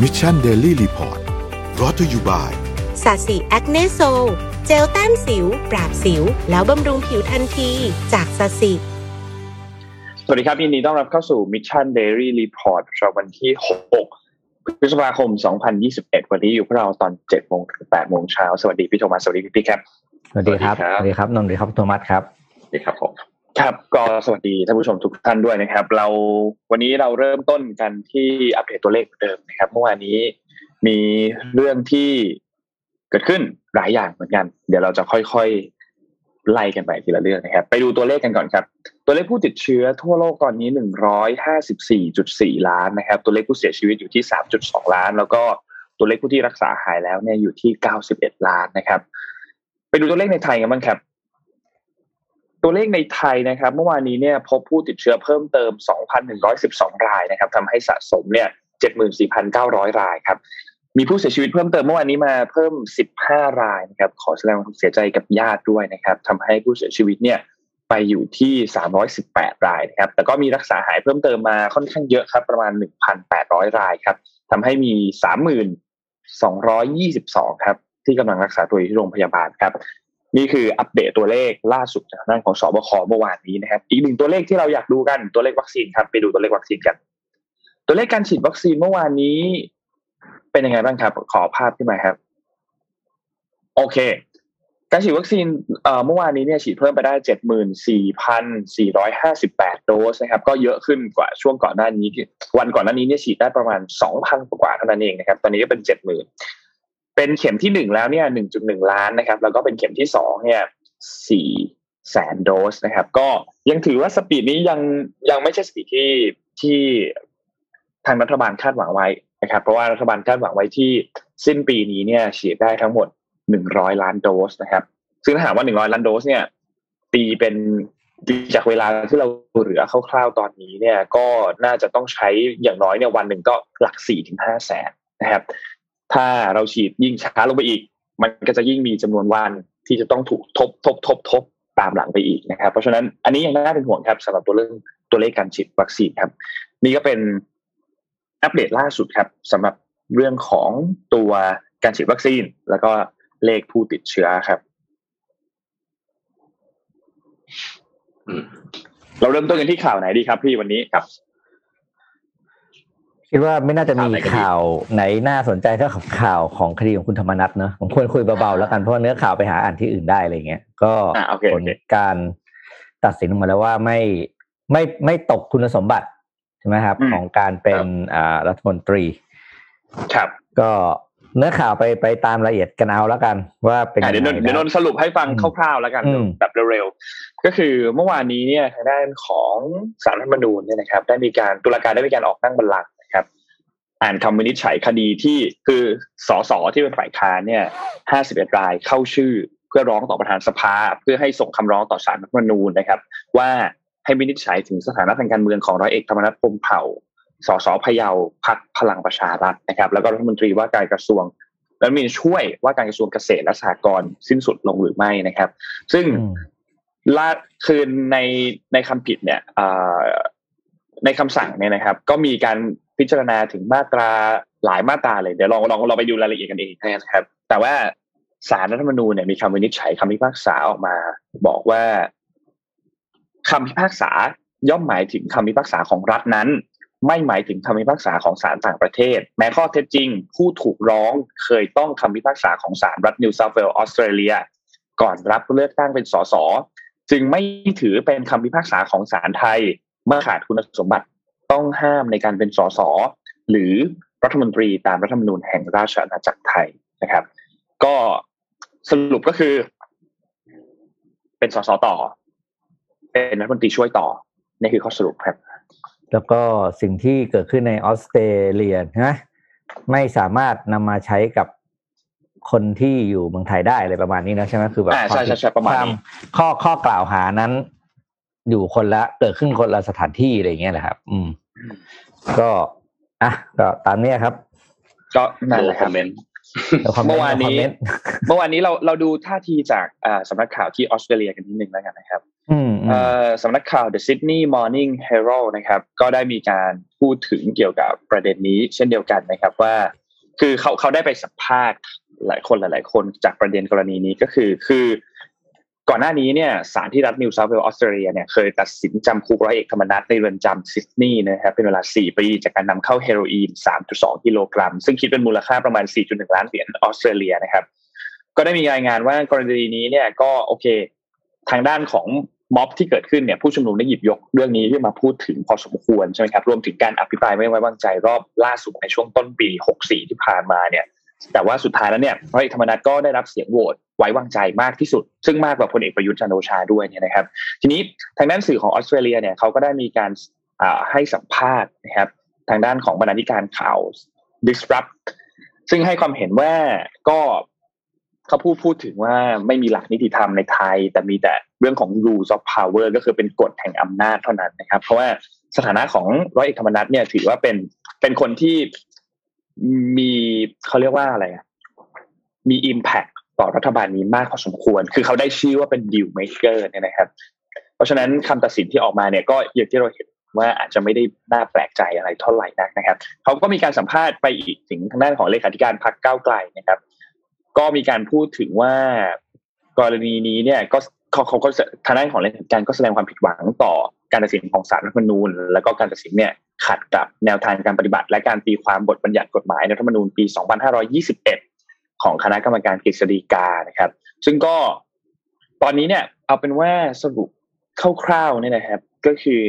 Mission Daily Report brought to you by Sasi Acne Sol เจลแต้มสิว ปราบสิว แล้วบำรุงผิวทันที จาก Sasiสวัสดีครับ ยินดีต้อนรับเข้าสู่ Mission Daily Report ประจำวันที่ 6 พฤษภาคม 2021 วันนี้อยู่กับพวกเราตอน7โมงถึง8โมงเช้า สวัสดีพี่โทมัส สวัสดีพี่ปิ๊กครับ สวัสดีครับ สวัสดีครับนนท์สวัสดีครับโทมัสครับ สวัสดีครับผม ครับก็สวัสดีท่านผู้ชมทุกท่านด้วยนะครับ เราวันนี้เราเริ่มต้นกันที่อัปเดตตัวเลขเดิมนะครับเมื่อวานนี้มีเรื่องที่เกิดขึ้นหลายอย่างเหมือนกัน เดี๋ยวเราจะค่อยๆไล่กันไปทีละเรื่องนะครับ ไปดูตัวเลขกันก่อนครับ ตัวเลขผู้ติดเชื้อทั่วโลกตอนนี้หนึ่งร้อยห้าสิบสี่จุดสี่ล้านนะครับ ตัวเลขผู้เสียชีวิตอยู่ที่สามจุดสองล้าน แล้วก็ตัวเลขผู้ที่รักษาหายแล้วเนี่ยอยู่ที่เก้าสิบเอ็ดล้านนะครับ ไปดูตัวเลขในไทยกันบ้างครับ ตัวเลขในไทยนะครับเมื่อวานนี้เนี่ยพบผู้ติดเชื้อเพิ่มเติม 2,112 รายนะครับทำให้สะสมเนี่ย 74,900 รายครับมีผู้เสียชีวิตเพิ่มเติมเมื่อวานนี้มาเพิ่ม 15 รายนะครับขอแสดงความเสียใจกับญาติด้วยนะครับทำให้ผู้เสียชีวิตเนี่ยไปอยู่ที่ 318 รายนะครับแต่ก็มีรักษาหายเพิ่มเติมมาค่อนข้างเยอะครับประมาณ 1,800 รายครับทำให้มี 30,222 ครับ ที่กำลังรักษาตัวอยู่ที่โรงพยาบาลครับ นี่คืออัปเดตตัวเลขล่าสุดจากด้านของสบคเมื่อวานนี้นะครับ อีกหนึ่งตัวเลขที่เราอยากดูกันตัวเลขวัคซีนครับ ไปดูตัวเลขวัคซีนกัน ตัวเลขการฉีดวัคซีนเมื่อวานนี้ เป็นยังไงบ้างครับ ขอภาพขึ้นมาครับ โอเค การฉีดวัคซีนเมื่อวานนี้เนี่ยฉีดเพิ่มไปได้เจ็ดหมื่นสี่พันสี่ร้อยห้าสิบแปดโดสนะครับ ก็เยอะขึ้นกว่าช่วงก่อนหน้านี้ วันก่อนหน้านี้เนี่ยฉีดได้ประมาณสองพันกว่าเท่านั้นเองนะครับ ตอนนี้ก็เป็นเจ็ดหมื่น เป็นเข็มที่หนึ่งแล้วเนี่ยหนึ่งจุดหนึ่งล้านนะครับ แล้วก็เป็นเข็มที่สองเนี่ยสี่แสนโดสนะครับ ก็ยังถือว่าสปีดนี้ยังยังไม่ใช่สปีดที่ที่ทางรัฐบาลคาดหวังไว้นะครับ เพราะว่ารัฐบาลคาดหวังไว้ที่สิ้นปีนี้เนี่ยฉีดได้ทั้งหมดหนึ่งร้อยล้านโดสนะครับซึ่งถ้าหากว่าหนึ่งร้อยล้านโดส เนี่ย ตีเป็นจากเวลาที่เราเหลือคร่าวๆตอนนี้เนี่ย ก็น่าจะต้องใช้อย่างน้อยเนี่ยวันหนึ่งก็หลักสี่ถึงห้าแสนนะครับ ถ้าเราฉีดยิ่งช้าลงไปอีก มันก็จะยิ่งมีจำนวนวันที่จะต้องถูกทบทบทบทบตามหลังไปอีกนะครับ เพราะฉะนั้นอันนี้ยังน่าเป็นห่วงครับสำหรับตัวเรื่องตัวเลขการฉีดวัคซีนครับ นี่ก็เป็นอัปเดตล่าสุดครับสำหรับเรื่องของตัวการฉีดวัคซีน แล้วก็เลขผู้ติดเชื้อครับเราเริ่มต้นกันที่ข่าวไหนดีครับพี่วันนี้ครับ คิดว่าไม่น่าจะมีข่าวไหนน่าสนใจเท่ากับข่าวของคดีของคุณธรรมนัทเนอะผมควรคุยเบาๆแล้วกันเพราะเนื้อข่าวไปหาอ่านที่อื่นได้อะไรเงี้ยก็ผลการตัดสินออกมาแล้วว่าไม่ไม่ไม่ตกคุณสมบัติใช่ไหมครับ ของการเป็นอ่ารัฐมนตรี ครับ ก็เนื้อข่าวไปไปตามละเอียดกันเอาแล้วกัน ว่าเป็นเดี๋ยวเดี๋ยวนนสรุปให้ฟังคร่าวๆแล้วกันแบบเร็วๆก็คือเมื่อวานนี้เนี่ยทางด้านของสารรัฐมนูญเนี่ยนะครับ ได้มีการตุลาการได้มีการออกนั่งบัลลังก์ อ่านคำวินิจฉัยคดีที่คือสสที่เป็นฝ่ายค้านเนี่ยห้าสิบเอ็ดรายเข้าชื่อ เพื่อร้องต่อประธานสภา เพื่อให้ส่งคำร้องต่อศาลรัฐธรรมนูญนะครับ ว่าให้วินิจฉัยถึงสถานะทางการเมืองของร้อยเอกธรรมนัฐพรมเผ่าสสพะเยาพักพลังประชารัฐนะครับ แล้วก็รัฐมนตรีว่าการกระทรวงแล้วมีช่วยว่าการกระทรวงเกษตรและสหกรณ์สิ้นสุดลงหรือไม่นะครับ ซึ่งล่าคืนในในคำผิดเนี่ยในคำสั่งเนี่ยนะครับ ก็มีการ พิจารณาถึงมาตราหลายมาตราเลยเดี๋ยวลองลองเราไปดูรายละเอียดกันเองนะครับ แต่ว่าสารรัฐธรรมนูญเนี่ยมีคำวินิจฉัยคำพิพากษาออกมา บอกว่าคำพิพากษาย่อมหมายถึงคำพิพากษาของรัฐนั้น ไม่หมายถึงคำพิพากษาของศาลต่างประเทศ แม้ข้อเท็จจริง ผู้ถูกร้องเคยต้องคำพิพากษาของศาลรัฐนิวเซาท์เวลส์ออสเตรเลียก่อนรับเลือกตั้งเป็นสสจึงไม่ถือเป็นคำพิพากษาของศาลไทยเมื่อขาดคุณสมบัติ ต้องห้ามในการเป็นสสหรือรัฐมนตรีตามรัฐธรรมนูญแห่งราชอาณาจักรไทยนะครับ ก็สรุปก็คือ เป็นสสต่อ เป็นรัฐมนตรีช่วยต่อนี่คือข้อสรุปครับ แล้วก็สิ่งที่เกิดขึ้นในออสเตรเลียนะไม่สามารถนำมาใช้กับคนที่อยู่เมืองไทยได้อะไรประมาณนี้นะใช่ไหมคือแบบใช่ใช่ใช่ประมาณนี้ข้อข้อกล่าวหานั้น อยู่คนละเกิดขึ้นคนละสถานที่อะไรเงี้ยแหละครับ อืม ก็อะก็ตามนี้ครับ ก็นั่นแหละครับเมื่อวานนี้ เมื่อวานนี้เราเราดูท่าทีจากสำนักข่าวที่ออสเตรเลียกันนิดนึงแล้วกันนะครับสำนักข่าว The Sydney Morning Herald นะครับ ก็ได้มีการพูดถึงเกี่ยวกับประเด็นนี้ เช่นเดียวกันนะครับว่า คือเขาเขาได้ไปสัมภาษณ์หลายคนหลาย ๆ คนจากประเด็นกรณีนี้ก็คือ คือ ก่อนหน้านี้เนี่ยศาลที่รัฐนิวเซาท์เวลส์ออสเตรเลียเนี่ยเคยตัดสินจำคุกร้อยเอกธรรมนัฐในเรือนจำซิดนีย์นะครับเป็นเวลา 4 ปี จากการนำเข้าเฮโรอีน 3.2 กิโลกรัม ซึ่งคิดเป็นมูลค่าประมาณ 4.1 ล้านเหรียญออสเตรเลียนะครับก็ได้มีรายงานว่ากรณีนี้เนี่ยก็โอเค ทางด้านของม็อบที่เกิดขึ้นเนี่ยผู้ชุมนุมได้หยิบยกเรื่องนี้ขึ้นมาพูดถึงพอสมควรใช่ไหมครับรวมถึงการอภิปรายไม่ไว้วางใจรอบล่าสุดในช่วงต้นปี 64 ที่ผ่านมาเนี่ย แต่ว่าสุดท้ายแล้วเนี่ยร้อยธรรมนัฐก็ได้รับเสียงโหวตไว้วางใจมากที่สุด ซึ่งมากกว่าพลเอกประยุทธ์จันโอชาด้วยเนี่ยนะครับ ทีนี้ทางด้านสื่อของออสเตรเลียเนี่ยเขาก็ได้มีการให้สัมภาษณ์นะครับ ทางด้านของบรรณาธิการข่าว disrupt ซึ่งให้ความเห็นว่าก็เขาพูดพูดถึงว่าไม่มีหลักนิติธรรมในไทย แต่มีแต่เรื่องของ rules of power ก็คือเป็นกฎแห่งอำนาจเท่านั้นนะครับ เพราะว่าสถานะของร้อยเอกธรรมนัฐเนี่ยถือว่าเป็นเป็นคนที่ มีเขาเรียกว่าอะไรมี impact ต่อรัฐบาลนี้มากพอสมควร คือเขาได้ชื่อว่าเป็น deal maker เนี่ยนะครับ เพราะฉะนั้นคำตัดสินที่ออกมาเนี่ยก็อย่างที่เราเห็นว่าอาจจะไม่ได้น่าแปลกใจอะไรเท่าไหร่นักนะครับ เขาก็มีการสัมภาษณ์ไปอีกถึงทางด้านของเลขาธิการพรรคก้าวไกลนะครับ ก็มีการพูดถึงว่ากรณีนี้เนี่ยก็ เขาเขาก็ทางด้านของเลขาการก็แสดงความผิดหวังต่อการตัดสินของศาลรัฐธรรมนูญ แล้วก็การตัดสินเนี่ยขัดกับแนวทางการปฏิบัติ และการตีความบทบัญญัติกฎหมายรัฐธรรมนูญปี 2521 ของคณะกรรมการกฤษฎีกานะครับ ซึ่งก็ตอนนี้เนี่ย เอาเป็นว่าสรุปคร่าวๆเนี่ยนะครับ ก็คือ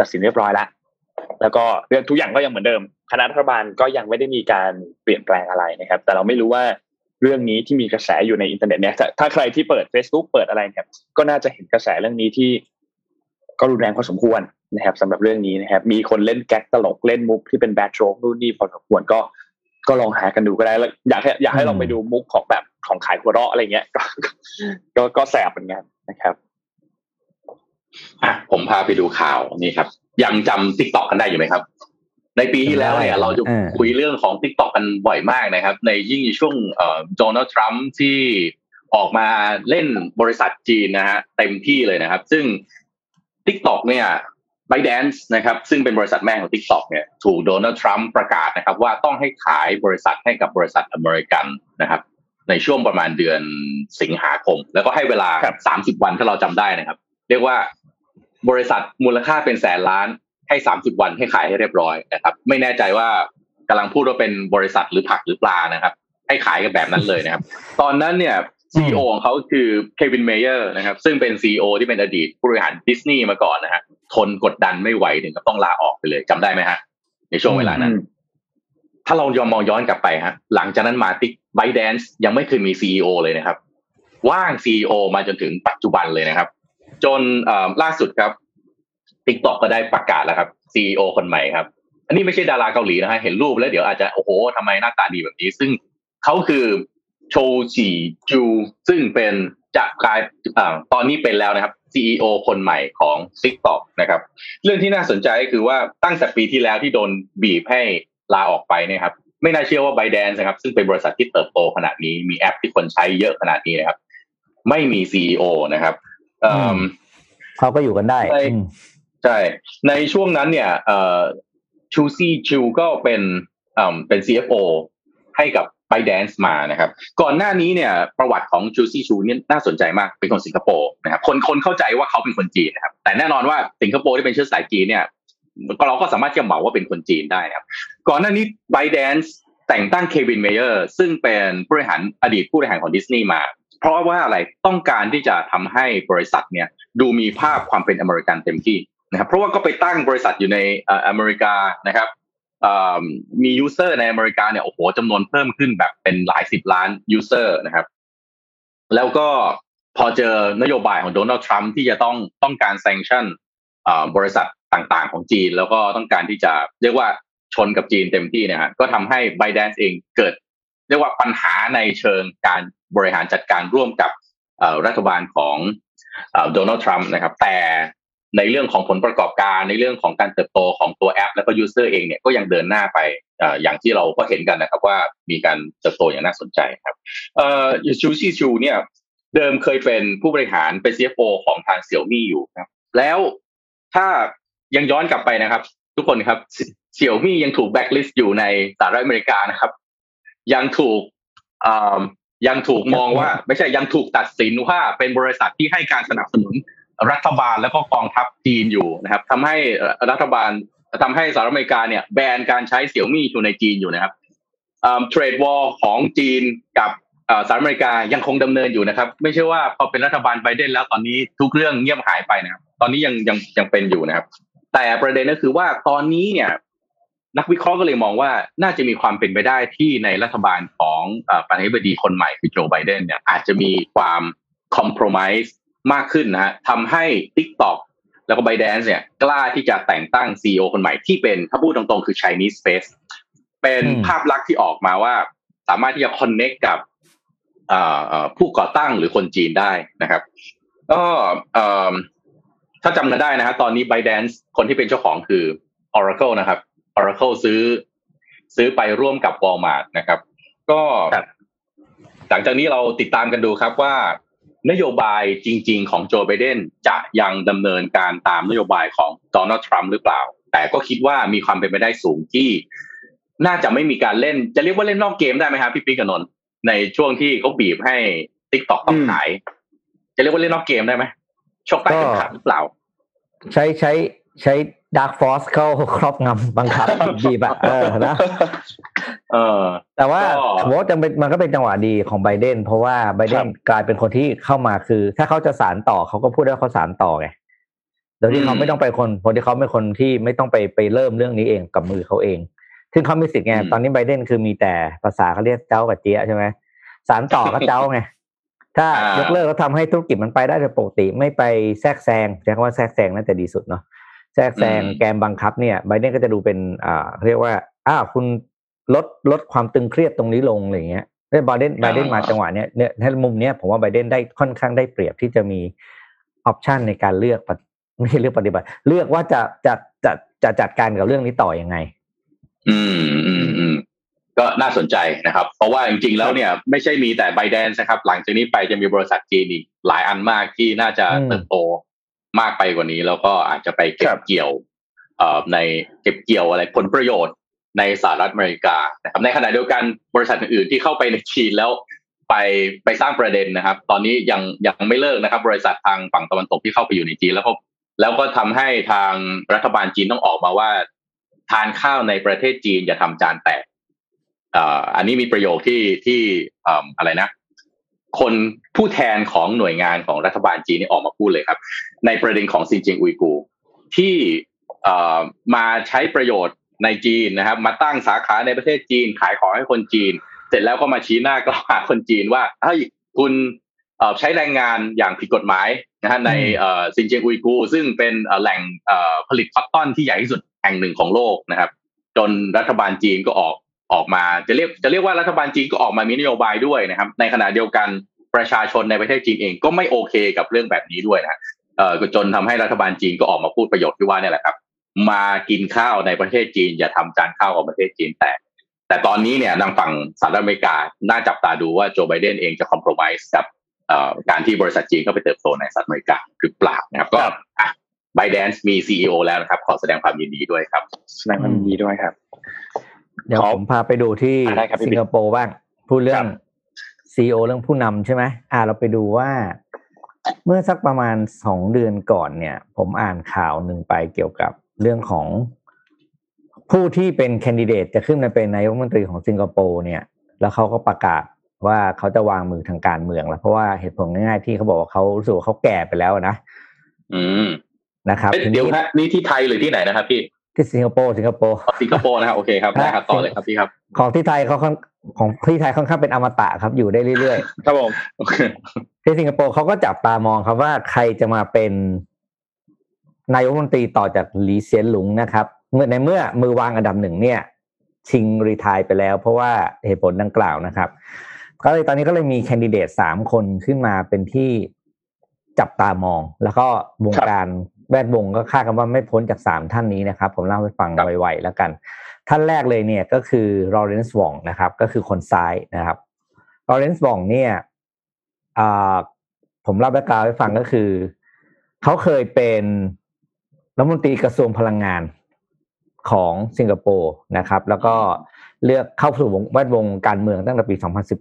ตัดสินเรียบร้อยแล้วแล้วก็เรื่องทุกอย่างก็ยังเหมือนเดิม คณะรัฐบาลก็ยังไม่ได้มีการเปลี่ยนแปลงอะไรนะครับ แต่เราไม่รู้ว่า เรื่องนี้ที่มีกระแสอยู่ในอินเทอร์เน็ตเนี่ยถ้าใครที่เปิด Facebook เปิดอะไรเนี่ยก็น่าจะเห็นกระแสเรื่องนี้ที่ก็รุนแรงพอสมควรนะครับสำหรับเรื่องนี้นะครับ มีคนเล่นแก๊กตลกเล่นมุกที่เป็นแบทโชกนู่นนี่พอสมควรก็ก็ลองหากันดูก็ได้แล้วอยากให้อยากให้ลองไปดูมุกของแบบของขายหัวเราะอะไรเงี้ยก็ก็ก็แสบเหมือนกันนะครับอะผมพาไปดูข่าวนี่ครับ ยังจำ TikTok กันได้อยู่ไหมครับ ในปีที่แล้วเนี่ยเราจะคุยเรื่องของ TikTok กันบ่อยมากนะครับ ในยิ่งช่วงเอ่อโดนัลด์ทรัมป์ที่ออกมาเล่นบริษัทจีนนะฮะเต็มที่เลยนะครับ ซึ่ง TikTok เนี่ย b y d a n c e นะครับซึ่งเป็นบริษัทแม่ของ TikTok เนี่ยถูกโดนัลด์ทรัมป์ประกาศนะครับว่าต้องให้ขายบริษัทให้กับบริษัทอเมริกันนะครับ ในช่วงประมาณเดือนสิงหาคม แล้วก็ให้เวลา 30 วันถ้าเราจำได้นะครับ เรียกว่าบริษัทมูลค่าเป็นแสนล้าน ให้30วันให้ขายให้เรียบร้อยนะครับ ไม่แน่ใจว่ากำลังพูดว่าเป็นบริษัทหรือผักหรือปลานะครับ ให้ขายกันแบบนั้นเลยนะครับ ตอนนั้นเนี่ย CEO ของเขาคือเควินเมเยอร์นะครับ ซึ่งเป็น CEO ที่เป็นอดีตผู้บริหารดิสนีย์มาก่อนนะฮะทนกดดันไม่ไหวถึงกับต้องลาออกไปเลยจำได้ไหมฮะในช่วงเวลานั้น ถ้าเรายอมมองย้อนกลับไปฮะหลังจากนั้นมาติ๊ก ByteDance ยังไม่เคยมี CEO เลยนะครับ ว่าง CEO มาจนถึงปัจจุบันเลยนะครับ จนล่าสุดครับ TikTok ก็ได้ประกาศแล้วครับ CEO คนใหม่ครับ อันนี้ไม่ใช่ดาราเกาหลีนะฮะเห็นรูปแล้วเดี๋ยวอาจจะโอ้โหทำไมหน้าตาดีแบบนี้ ซึ่งเขาคือโชจีจูซึ่งเป็นจะกลายตอนนี้เป็นแล้วนะครับ CEO คนใหม่ของ TikTok นะครับ เรื่องที่น่าสนใจก็คือว่าตั้งแต่ปีที่แล้วที่โดนบีบให้ลาออกไปนะครับ ไม่น่าเชื่อว่า ByteDance นะครับ ซึ่งเป็นบริษัทที่เติบโตขนาดนี้มีแอปที่คนใช้เยอะขนาดนี้นะครับ ไม่มี CEO นะครับเขาก็อยู่กันได้ ใช่ ในช่วงนั้นเนี่ยชูซี่จูก็เป็นเป็น CFO ให้กับ ByteDance มานะครับ ก่อนหน้านี้เนี่ยประวัติของชูซี่ชูเนี่ยน่าสนใจมากเป็นคนสิงคโปร์นะครับคนคนเข้าใจว่าเขาเป็นคนจีนนะครับ แต่แน่นอนว่าสิงคโปร์ที่เป็นเชื้อสายจีนเนี่ยก็เราก็สามารถจะเหมาว่าเป็นคนจีนได้นะครับ ก่อนหน้านี้ ByteDance แต่งตั้งเควินเมเยอร์ซึ่งเป็นผู้บริหารอดีตผู้บริหารของดิสนีย์มา เพราะว่าอะไรต้องการที่จะทำให้บริษัทเนี่ยดูมีภาพความเป็นอเมริกันเต็มที่ นะครับ เพราะว่าก็ไปตั้งบริษัทอยู่ในอเมริกานะครับมี user ในอเมริกาเนี่ยโอ้โหจำนวนเพิ่มขึ้นแบบเป็นหลายสิบล้าน user นะครับ แล้วก็พอเจอนโยบายของโดนัลด์ทรัมป์ที่จะต้องต้องการ sanction บริษัทต่างๆของจีน แล้วก็ต้องการที่จะเรียกว่าชนกับจีนเต็มที่เนี่ยก็ทำให้ ByteDance เองเกิด เรียกว่าปัญหาในเชิงการบริหารจัดการร่วมกับรัฐบาลของโดนัลด์ทรัมป์นะครับ แต่ ในเรื่องของผลประกอบการในเรื่องของการเติบโตของตัวแอป แล้วก็ user เองเนี่ยก็ยังเดินหน้าไปอย่างที่เราก็เห็นกันนะครับว่ามีการเติบโตอย่างน่าสนใจครับชูชีชูเนี่ยเดิมเคยเป็นผู้บริหารเป็น CFO ของทางเสี่ยวมี่อยู่ครับแล้วถ้ายังย้อนกลับไปนะครับ ทุกคนครับเสี่ยวมี่ยังถูกแบ็กลิสต์อยู่ในสหรัฐอเมริกานะครับ ยังถูกยังถูกมองว่า ไม่ใช่ยังถูกตัดสินว่าเป็นบริษัทที่ให้การสนับสนุน รัฐบาลแล้วก็กองทัพจีนอยู่นะครับทำให้รัฐบาลทำให้สหรัฐอเมริกาเนี่ยแบนการใช้เสี่ยวมี่อยู่ในจีนอยู่นะครับเทรดวอลของจีนกับสหรัฐอเมริกายังคงดำเนินอยู่นะครับ ไม่ใช่ว่าพอเป็นรัฐบาลไบเดนแล้วตอนนี้ทุกเรื่องเงียบหายไปนะครับ ตอนนี้ยังยังยังเป็นอยู่นะครับ แต่ประเด็นก็คือว่าตอนนี้เนี่ย นักวิเคราะห์ก็เลยมองว่าน่าจะมีความเป็นไปได้ที่ในรัฐบาลของประธานาธิบดีคนใหม่คือโจไบเดนเนี่ยอาจจะมีความคอมเพลมไพร์ มากขึ้นนะฮะทำให้ TikTok แล้วก็ b บ d a n c e เนี่ยกล้าที่จะแต่งตั้ง CEO คนใหม่ที่เป็นถ้าพูดตรงๆ คือ Chinese Face เป็นภาพลักษณ์ที่ออกมาว่า สามารถที่จะ connect กับผู้ก่อตั้งหรือคนจีนได้นะครับก็ถ้าจำกันได้นะฮะตอนนี้ b บ d a n c e คนที่เป็นเจ้าของคือ Oracle นะครับ Oracle ซื้อ ซื้อไปร่วมกับ Walmart นะครับ ก็หลังจากนี้เราติดตามกันดูครับว่า นโยบายจริง ๆ ของโจไบเดนจะยังดำเนินการตามนโยบายของโดนัลด์ทรัมป์หรือเปล่า แต่ก็คิดว่ามีความเป็นไปได้สูงที่ น่าจะไม่มีการเล่น จะเรียกว่าเล่นนอกเกมได้ไหมครับพี่ปิ๊กกับนนท์ในช่วงที่เขาบีบให้ TikTok ต้องขาย จะเรียกว่าเล่นนอกเกมได้ไหมชกใต้เข็มขัดหรือเปล่า ใช่ใช่ใช้ dark force เข้าครอบงำบังคับบีบอะเออนะเออ แต่ว่าผมว่าจะเป็นมันก็เป็นจังหวะดีของไบเดน เพราะว่าไบเดนกลายเป็นคนที่เข้ามาคือ ถ้าเขาจะสานต่อเขาก็พูดได้เขาสานต่อไงโดยที่เขาไม่ต้องไปคนคนที่เขาเป็นคนที่ไม่ต้องไปไปเริ่มเรื่องนี้เองกับมือเขาเอง ซึ่งเขามีสิทธิ์ไงตอนนี้ไบเดนคือมีแต่ภาษาเขาเรียกเจ้ากับเจี๊ยใช่ไหมสารต่อก็เจ้าไงถ้ายกเลิกแล้วทำให้ธุรกิจมันไปได้โดยปกติไม่ไปแทรกแซงใช้คำว่าแทรกแซงน่าจะดีสุดเนาะ แทรกแซงแกมบังคับเนี่ยไบเดนก็จะดูเป็นอ่าเรียกว่าอ้าวคุณลดลดความตึงเครียดตรงนี้ลงอะไรเงี้ยเนี่ยไบเดนไบเดนมาจังหวะเนี้ยเนี่ยในมุมเนี้ยผมว่าไบเดนได้ค่อนข้างได้เปรียบที่จะมีออปชันในการเลือกไม่ใช่เลือกปฏิบัติ เลือกว่าจะจะจะจะจัดการกับเรื่องนี้ต่อยังไง อืมอืมอืมก็น่าสนใจนะครับ เพราะว่าจริงๆแล้วเนี่ยไม่ใช่มีแต่ไบเดนนะครับ หลังจากนี้ไปจะมีบริษัทจีนอีกหลายอันมากที่น่าจะเติบโต มากไปกว่านี้ แล้วก็อาจจะไปเก็บเกี่ยวในเก็บเกี่ยวอะไรผลประโยชน์ในสหรัฐอเมริกานะครับในขณะเดียวกันบริษัทอื่นๆที่เข้าไปในจีนแล้วไปไปสร้างประเด็นนะครับ ตอนนี้ยังยังไม่เลิกนะครับ บริษัททางฝั่งตะวันตกที่เข้าไปอยู่ในจีนแล้วก็แล้วก็ทำให้ทางรัฐบาลจีนต้องออกมาว่า ทานข้าวในประเทศจีนอย่าทำจานแตกอันนี้มีประโยคที่ที่อะไรนะ คนผู้แทนของหน่วยงานของรัฐบาลจีนนี่ออกมาพูดเลยครับ ในประเด็นของซินเจียงอุยกู ที่มาใช้ประโยชน์ในจีนนะครับ มาตั้งสาขาในประเทศจีนขายของให้คนจีน เสร็จแล้วก็มาชี้หน้ากล่าวหาคนจีนว่าเฮ้ยคุณใช้แรงงานอย่างผิดกฎหมายนะฮะในซินเจียงอุยกู ซึ่งเป็นแหล่งผลิต cotton ที่ใหญ่ที่สุดแห่งหนึ่งของโลกนะครับ จนรัฐบาลจีนก็ออก ออกมาจะเรียกจะเรียกว่ารัฐบาลจีนก็ออกมามีนโยบายด้วยนะครับ ในขณะเดียวกันประชาชนในประเทศจีนเองก็ไม่โอเคกับเรื่องแบบนี้ด้วยนะเออจนทำให้รัฐบาลจีนก็ออกมาพูดประโยชน์ที่ว่านี่แหละครับ มากินข้าวในประเทศจีน อย่าทำจานข้าวของประเทศจีนแตกแต่ตอนนี้เนี่ยทางฝั่งสหรัฐอเมริกาน่าจับตาดูว่าโจไบเดนเองจะ compromise กับการที่บริษัทจีนเข้าไปเติบโตในสหรัฐอเมริกาหรือเปล่านะครับก็ ByteDance มี CEO แล้วนะครับ ขอแสดงความยินดีด้วยครับ แสดงความยินดีด้วยครับ เดี๋ยวผมพาไปดูที่สิงคโปร์บ้าง พูดเรื่อง CEO เรื่องผู้นำใช่ไหมอ่าเราไปดูว่าเมื่อสักประมาณสองเดือนก่อนเนี่ย ผมอ่านข่าวหนึ่งไปเกี่ยวกับเรื่องของผู้ที่เป็นแคนดิเดตจะขึ้นมาเป็นนายกรัฐมนตรีของสิงคโปร์เนี่ย แล้วเขาก็ประกาศว่าเขาจะวางมือทางการเมืองแล้วเพราะว่าเหตุผลง่ายๆที่เขาบอกว่าเขาสูเขาแก่ไปแล้วนะ อืมนะครับเดี๋ยวนะนี่ที่ไทยหรือที่ไหนนะครับพี่ ที่สิงคโปร์สิงคโปร์สิงคโปร์นะครับโอเคครับได้ครับต่อเลยครับพี่ครับของที่ไทยเขาของที่ไทยค่อนข้างเป็นอมตะครับอยู่ได้เรื่อยๆครับผมที่สิงคโปร์เขาก็จับตามองครับว่าใครจะมาเป็นนายกรัฐมนตรีต่อจากหลีเซียนหลุงนะครับ เมื่อในเมื่อมือวางอันดับหนึ่งเนี่ย ชิง retire ไปแล้ว เพราะว่าเหตุผลดังกล่าวนะครับก็เลยตอนนี้ก็เลยมี candidate สามคนขึ้นมาเป็นที่จับตามอง แล้วก็วงการ แวดวงก็คาดกันว่าไม่พ้นจากสามท่านนี้นะครับ ผมเล่าให้ฟังไวๆแล้วกัน ท่านแรกเลยเนี่ยก็คือลอเรนซ์วองนะครับ ก็คือคนซ้ายนะครับลอเรนซ์วองเนี่ยผมเล่า background ให้ฟังก็คือ เขาเคยเป็นรัฐมนตรีกระทรวงพลังงานของสิงคโปร์นะครับ แล้วก็เลือกเข้าสู่แวดวงการเมืองตั้งแต่ปี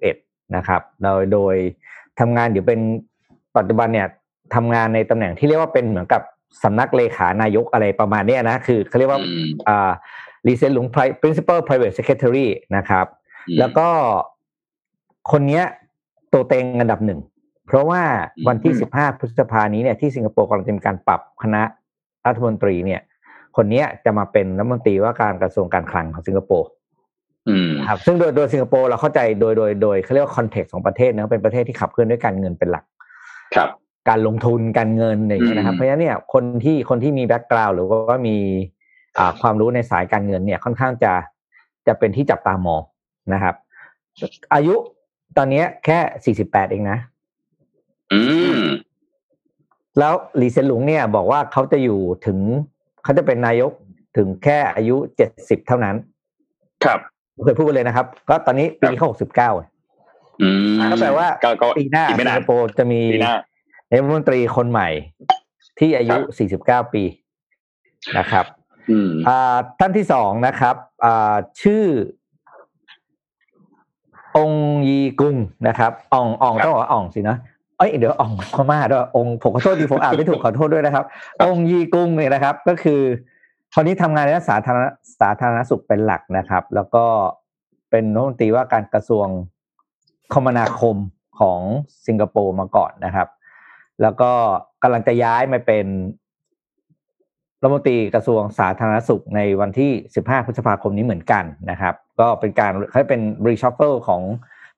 2011 นะครับ โดยโดยทำงานอยู่เป็นปัจจุบันเนี่ยทำงานในตำแหน่งที่เรียกว่าเป็นเหมือนกับ สำนักเลขานายกอะไรประมาณนี้นะ คือเขาเรียกว่าอ่าหลีเซียนหลุง principal private secretary นะครับ แล้วก็คนนี้ตัวเต็งอันดับหนึ่ง เพราะว่าวันที่15พฤษภานี้เนี่ยที่สิงคโปร์กำลังจะมีการปรับคณะรัฐมนตรีเนี่ย คนนี้จะมาเป็นรัฐมนตรีว่าการกระทรวงการคลังของสิงคโปร์ครับซึ่งโดยโดยสิงคโปร์เราเข้าใจโดยโดยโดยเขาเรียกว่า context ของประเทศนะเป็นประเทศที่ขับเคลื่อนด้วยการเงินเป็นหลัก ครับ การลงทุนการเงินอย่างเงี้ยนะครับ เพราะฉะนั้นเนี่ยคนที่คนที่มี background หรือว่ามีอ่าความรู้ในสายการเงินเนี่ยค่อนข้างจะจะเป็นที่จับตามองนะครับ อายุตอนนี้แค่สี่สิบแปดเองนะ อืม แล้วลีเซนหลุงเนี่ย บอกว่าเขาจะอยู่ถึงเขาจะเป็นนายกถึงแค่อายุเจ็ดสิบเท่านั้น ครับเคยพูดไปเลยนะครับ ก็ตอนนี้ปีนี้เขาหกสิบเก้าก็แปลว่าปีหน้าสิงคโปร์จะมี นายกรัฐมนตรีคนใหม่ที่อายุ 49 ปีนะครับท่านที่สองนะครับชื่อ องยีกุงนะครับอ่องอ่องต้องบอกว่าอ่องสินะเอ้ยเดี๋ยวอ่องพม่าด้วยองผมขอโทษดีผมอ่านไม่ถูกขอโทษด้วยนะครับ องยีกุงเนี่ยนะครับ ก็คือคนนี้ทำงานในสาธารณสาธารณสุขเป็นหลักนะครับ แล้วก็เป็นรัฐมนตรีว่าการกระทรวงคมนาคมของสิงคโปร์มาก่อนนะครับ แล้วก็กำลังจะย้ายมาเป็นรัฐมนตรีกระทรวงสาธารณสุขในวันที่ 15 พฤษภาคมนี้เหมือนกันนะครับ ก็เป็นการเขาเป็น reshuffle ของ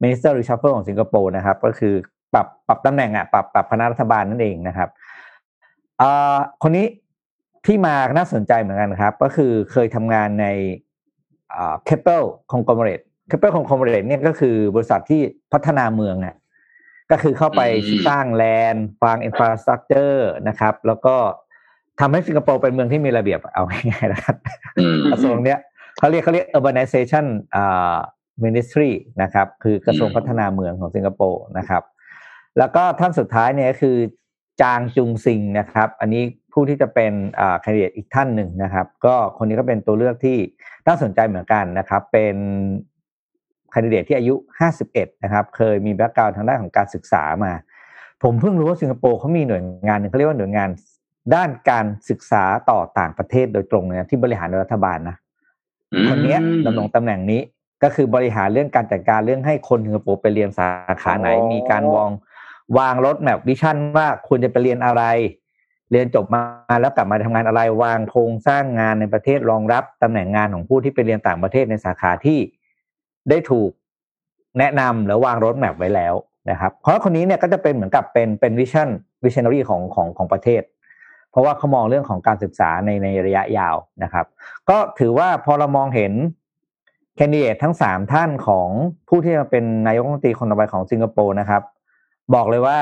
minister reshuffle ของสิงคโปร์นะครับ ก็คือปรับปรับตำแหน่งอะปรับปรับคณะรัฐบาลนั่นเองนะครับอ่าคนนี้ที่มาน่าสนใจเหมือนกันครับ ก็คือเคยทำงานในอ่า Keppel conglomerate Keppel conglomerate เนี่ยก็คือบริษัทที่พัฒนาเมืองอะ ก็คือเข้าไปสร้าง land ฟาง infrastructure นะครับ แล้วก็ทำให้สิงคโปร์เป็นเมืองที่มีระเบียบเอาง่ายๆนะครับกระทรวงเนี้ยเขาเรียกเขาเรียก urbanization อ่า ministry นะครับ คือกระทรวงพัฒนาเมืองของสิงคโปร์นะครับ แล้วก็ท่านสุดท้ายเนี่ยคือจางจุงซิงนะครับ อันนี้ผู้ที่จะเป็นอ่า candidate อีกท่านหนึ่งนะครับ ก็คนนี้ก็เป็นตัวเลือกที่น่าสนใจเหมือนกันนะครับ เป็น candidate ที่อายุ 51 นะครับ เคยมี background ทางด้านของการศึกษามา ผมเพิ่งรู้ว่าสิงคโปร์เขามีหน่วยงานหนึ่งเขาเรียกว่าหน่วยงานด้านการศึกษาต่อต่างประเทศโดยตรงเนี่ยที่บริหารรัฐบาลนะคนนี้ดำรงตำแหน่งนี้ก็คือบริหารเรื่องการจัดการเรื่องให้คนสิงคโปร์ไปเรียนสาขาไหน มีการวางวาง roadmap vision ว่าควรจะไปเรียนอะไร เรียนจบมาแล้วกลับมาทำงานอะไรวางโครงสร้างงานในประเทศรองรับตำแหน่งงานของผู้ที่ไปเรียนต่างประเทศในสาขาที่ ได้ถูกแนะนำหรือวาง roadmap ไว้แล้วนะครับ เพราะคนนี้เนี่ยก็จะเป็นเหมือนกับเป็นเป็น vision visionary ของของของประเทศ เพราะว่าเขามองเรื่องของการศึกษาในในระยะยาวนะครับ ก็ถือว่าพอเรามองเห็น candidate ทั้งสามท่านของผู้ที่มาเป็นนายกรัฐมนตรีคนต่อไปของสิงคโปร์นะครับ บอกเลยว่า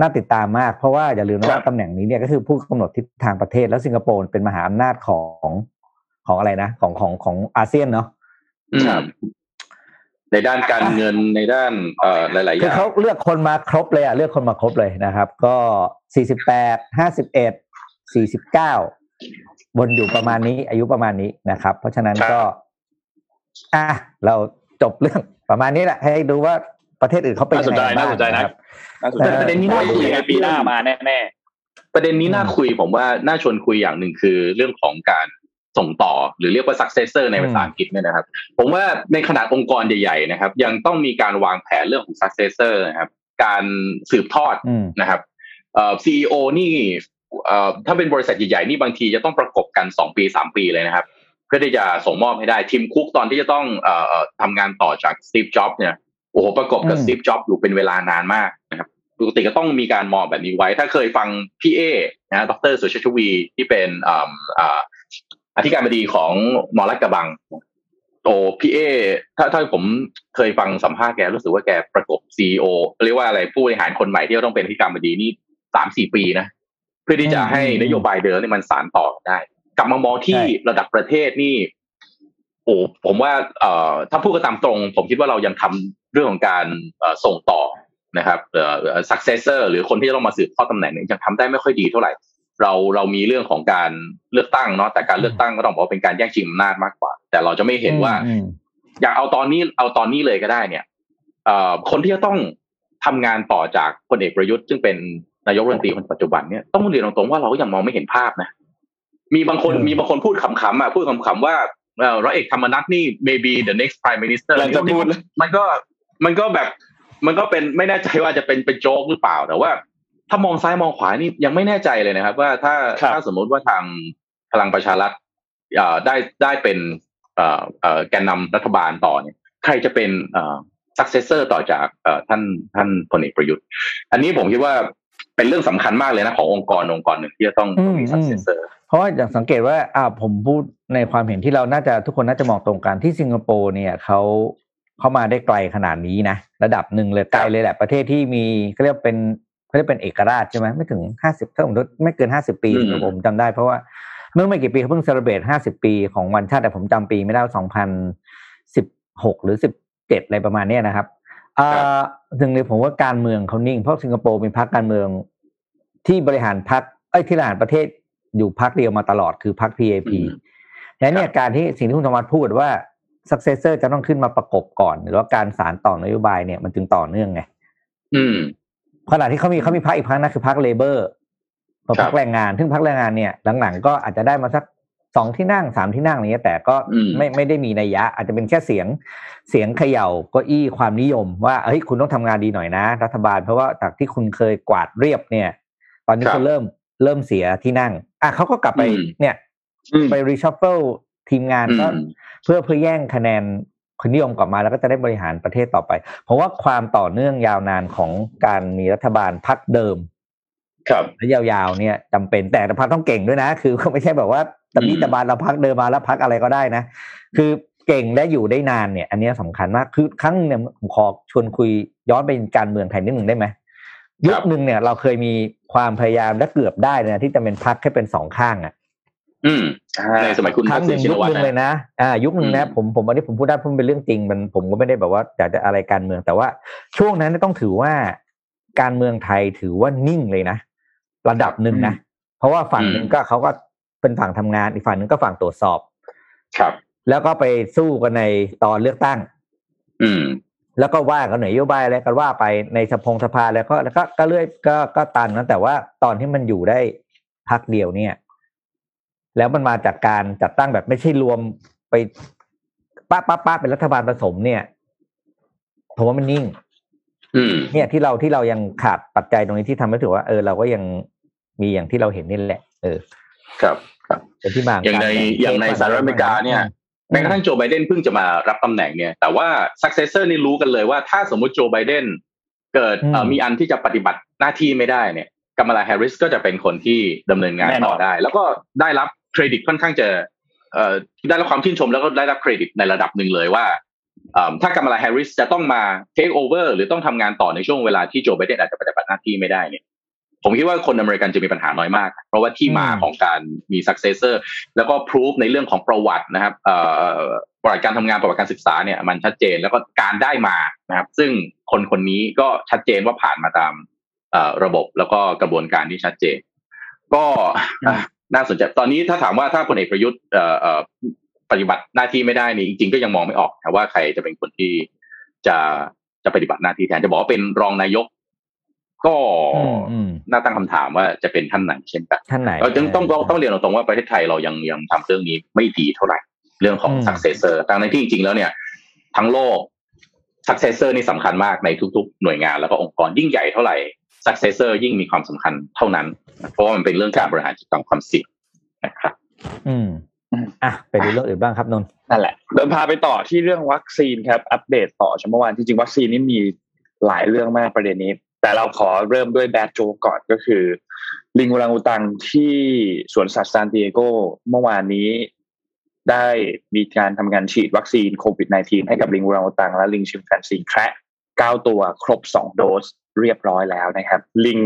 น่าติดตามมาก เพราะว่าอย่าลืมว่าตำแหน่งนี้เนี่ยก็คือผู้กำหนดทิศทางประเทศแล้วสิงคโปร์เป็นมหาอำนาจของของอะไรนะ ของของของอาเซียนเนาะ ในด้านการเงินในด้านเอ่อหลายๆอย่างคือเขาเลือกคนมาครบเลยอะเลือกคนมาครบเลยนะครับ ก็สี่สิบแปดห้าสิบเอ็ดสี่สิบเก้าบนอยู่ประมาณนี้ อายุประมาณนี้นะครับ เพราะฉะนั้นก็อะเราจบเรื่องประมาณนี้แหละให้ดูว่าประเทศอื่นเขาเป็นยังไงบ้างนะครับประเด็นนี้น่าคุยในปีหน้ามาแน่ๆประเด็นนี้น่าคุยผมว่าน่าชวนคุยอย่างหนึ่งคือเรื่องของการ ส่งต่อ หรือเรียกว่า successor ในภาษาอังกฤษเนี่ยนะครับ ผมว่าในขนาดองค์กรใหญ่ๆนะครับ ยังต้องมีการวางแผนเรื่องของ successor นะครับ การสืบทอดนะครับเอ่อ CEO นี่เอ่อถ้าเป็นบริษัทใหญ่ๆนี่บางทีจะต้องประกบกันสองปีสามปีเลยนะครับ เพื่อที่จะส่งมอบให้ได้ทีมคุกตอนที่จะต้องเอ่อทำงานต่อจากสตีฟจ็อบเนี่ยโอ้โหประกบกับสตีฟจ็อบอยู่เป็นเวลานานมากนะครับปกติก็ต้องมีการมองแบบนี้ไว้ ถ้าเคยฟังพี่เอนะดรสุชาชวีที่เป็นอ่า อธิการบดีของมอลักกระบัง โอ้พี่เอถ้าถ้าผมเคยฟังสัมภาษณ์แกรู้สึกว่าแกประกบซีอเรียกว่าอะไรผู้บริหารคนใหม่ที่ต้องเป็นอธิการบดีนี่สามสี่ปีนะเพื่อที่จะให้นโยบายเดิมนี่มันสานต่อได้ กลับมามองที่ระดับประเทศนี่โอ้ผมว่าเอ่อถ้าพูดกันตามตรง ผมคิดว่าเรายังทำเรื่องของการส่งต่อนะครับเอ่อ successor หรือคนที่จะต้องมาสืบทอดตำแหน่งนี้ยังทำได้ไม่ค่อยดีเท่าไหร่ เราเรามีเรื่องของการเลือกตั้งเนาะแต่การเลือกตั้งก็ต้องบอกว่าเป็นการแย่งชิงอำนาจมากกว่า แต่เราจะไม่เห็นว่า อยากเอาตอนนี้เอาตอนนี้เลยก็ได้เนี่ยเอ่อคนที่จะต้องทำงานต่อจากพลเอกประยุทธ์ซึ่งเป็นนายกรัฐมนตรีคนปัจจุบันเนี่ยต้องเรียนตรงๆว่าเราก็ยังมองไม่เห็นภาพนะ มีบางคนมีบางคนพูดขำๆอะพูดขำๆว่าร้อยเอกธรรมนัฐนี่ maybe the next prime minister จะพูดมันก็มันก็แบบ มันก็เป็นไม่แน่ใจว่าจะเป็นเป็นโจ๊กหรือเปล่าแต่ว่า ถ้ามองซ้ายมองขวานี่ยังไม่แน่ใจเลยนะครับ ว่าถ้าถ้าสมมุติว่าทางพลังประชารัฐได้ได้เป็นแกนนำรัฐบาลต่อเนี่ย ใครจะเป็น successor ต่อจากท่านท่านพลเอกประยุทธ์ อันนี้ผมคิดว่าเป็นเรื่องสำคัญมากเลยนะขององค์กรองค์กรหนึ่งที่จะต้องมี successor เพราะว่าอย่างสังเกตว่าอ่าผมพูดในความเห็นที่เราน่าจะทุกคนน่าจะมองตรงกันที่สิงคโปร์เนี่ยเขาเขามาได้ไกลขนาดนี้นะ ระดับหนึ่งเลยไกลเลยแหละประเทศที่มีเขาเรียกเป็น เขาเรียกเป็นเอกราชใช่ไหมไม่ถึงห้าสิบถ้าผมไม่เกินห้าสิบปีผมจำได้ เพราะว่าเมื่อไม่กี่ปีเขาเพิ่ง celebrate ห้าสิบปีของวันชาติแต่ผมจำปีไม่ได้สองพันสิบหกหรือสิบเจ็ดอะไรประมาณนี้นะครับอ่าถึงเลยผมว่าการเมืองเขานิ่ง เพราะสิงคโปร์มีพรรคการเมืองที่บริหารพรรคเอ้ยที่บริหารประเทศอยู่พรรคเดียวมาตลอดคือพรรค PAP และเนี่ยการที่สิ่งที่คุณธรรมพูดว่า successor จะต้องขึ้นมาประกบก่อน หรือว่าการสานต่อนโยบายเนี่ยมันจึงต่อเนื่องไงอืม ขณะที่เขามีเขามีพรรคอีกพรรคนะคือพรรค Labourพรรคแรงงาน ซึ่งพรรคแรงงานเนี่ยหลังๆก็อาจจะได้มาสักสองที่นั่งสามที่นั่งอะไรเงี้ยแต่ก็ไม่ไม่ได้มีนัยยะ อาจจะเป็นแค่เสียงเสียงเขย่าเก้าอี้ความนิยม ว่าเฮ้ยคุณต้องทำงานดีหน่อยนะ รัฐบาลเพราะว่าจากที่คุณเคยกวาดเรียบเนี่ย ตอนนี้คุณเริ่มเริ่มเสียที่นั่ง อะเขาก็กลับไปเนี่ย ไป reshuffle ทีมงานก็เพื่อเพื่อแย่งคะแนน คนนิยมกลับมาแล้วก็จะได้บริหารประเทศต่อไป เพราะว่าความต่อเนื่องยาวนานของการมีรัฐบาลพักเดิม ครับและยาวๆเนี่ยจำเป็นแต่พักต้องเก่งด้วยนะ คือเขาไม่ใช่แบบว่าแต่นี้แต่บานเราพักเดิมมาแล้วพักอะไรก็ได้นะ คือเก่งและอยู่ได้นานเนี่ย อันนี้สำคัญมากคือครั้งเนี่ยผมขอชวนคุยย้อนไปการเมืองไทยนิดหนึ่งได้ไหมยุคหนึ่งเนี่ย เราเคยมีความพยายามและเกือบได้นะที่จะเป็นพักแค่เป็นสองข้างอะอืม ในสมัยคุณครั้งหนึ่งยุคหนึ่งเลยนะอ่ายุคหนึ่งนะผมผมอันนี้ผมพูดได้เพราะเป็นเรื่องจริงมันผมก็ไม่ได้แบบว่าอยากจะอะไรการเมืองแต่ว่าช่วงนั้นต้องถือว่าการเมืองไทยถือว่านิ่งเลยนะ ระดับหนึ่งนะ เพราะว่าฝั่งหนึ่งก็เขาก็เป็นฝั่งทำงานอีกฝั่งหนึ่งก็ฝั่งตรวจสอบ ครับ แล้วก็ไปสู้กันในตอนเลือกตั้ง อืม แล้วก็ว่ากันหน่อยโยบายอะไรกันว่าไปในสภงสภาแล้วก็แล้วก็ก็เลื่อยก็ก็ตันนะแต่ว่าตอนที่มันอยู่ได้พักเดียวเนี่ย แล้วมันมาจากการจัดตั้งแบบไม่ใช่รวมไปป้าป้าป้าเป็นรัฐบาลผสมเนี่ยผมว่ามันนิ่งเนี่ยที่เราที่เรายังขาดปัจจัยตรงนี้ที่ทำให้ถือว่าเออเราก็ยังมีอย่างที่เราเห็นนี่แหละ เออ ครับครับเป็นที่มาอย่างในอย่างในสหรัฐอเมริกาเนี่ยแม้กระทั่งโจไบเดนเพิ่งจะมารับตำแหน่งเนี่ย แต่ว่า successor นี่รู้กันเลยว่าถ้าสมมุติโจไบเดนเกิดมีอันที่จะปฏิบัติหน้าที่ไม่ได้เนี่ยกมลาแฮร์ริสก็จะเป็นคนที่ดำเนินงานต่อได้ แล้วก็ได้รับ เครดิตค่อนข้างจะเอ่อได้รับความชื่นชมแล้วก็ได้รับเครดิตในระดับหนึ่งเลยว่าถ้ากามาลาแฮร์ริสจะต้องมา take over หรือต้องทำงานต่อในช่วงเวลาที่โจไบเดนอาจจะปฏิบัติหน้าที่ไม่ได้เนี่ยผมคิดว่าคนอเมริกันจะมีปัญหาน้อยมาก เพราะว่าที่มาของการมี successor แล้วก็พิสูจน์ในเรื่องของประวัตินะครับประวัติการทำงานประวัติการศึกษาเนี่ยมันชัดเจนแล้วก็การได้มานะครับ ซึ่งคนคนนี้ก็ชัดเจนว่าผ่านมาตามระบบแล้วก็กระบวนการที่ชัดเจน ก็ น่าสนใจตอนนี้ถ้าถามว่าถ้าพลเอกประยุทธ์ปฏิบัติหน้าที่ไม่ได้นี่จริงๆก็ยังมองไม่ออกแต่ว่าใครจะเป็นคนที่จะจะปฏิบัติหน้าที่แทนจะบอกว่าเป็นรองนายก ก็น่าตั้งคำถามว่าจะเป็นท่านไหนเช่นกันท่านไหนเราจึงต้องต้องเรียนตรงว่าประเทศไทยเรายังยังทำเรื่องนี้ไม่ดีเท่าไหร่เรื่องของ successor ทั้งในที่จริงๆแล้วเนี่ย ทั้งโลก successor นี่สำคัญมากในทุก ๆ หน่วยงานแล้วก็องค์กรยิ่งใหญ่เท่าไหร่ successor ยิ่งมีความสำคัญเท่านั้น เพราะว่ามันเป็นเรื่องการบริหารจัดการความเสี่ยงนะครับ อืมอะไปดูเรื่องอื่นบ้างครับนนนั่นแหละเดินพาไปต่อที่เรื่องวัคซีนครับ อัปเดตต่อชั่วโมงวันที่จริงวัคซีนนี่มีหลายเรื่องมากประเด็นนี้ แต่เราขอเริ่มด้วยแบดโจก่อนก็คือ ลิงอูรังอุตังที่สวนสัตว์ซานติเอโกเมื่อวานนี้ได้มีการทำงานฉีดวัคซีนโควิด -19 ให้กับลิงอูรังอุตังและลิงชิมแปนซีแคระเก้าตัวครบสองโดส เรียบร้อยแล้วนะครับ ลิง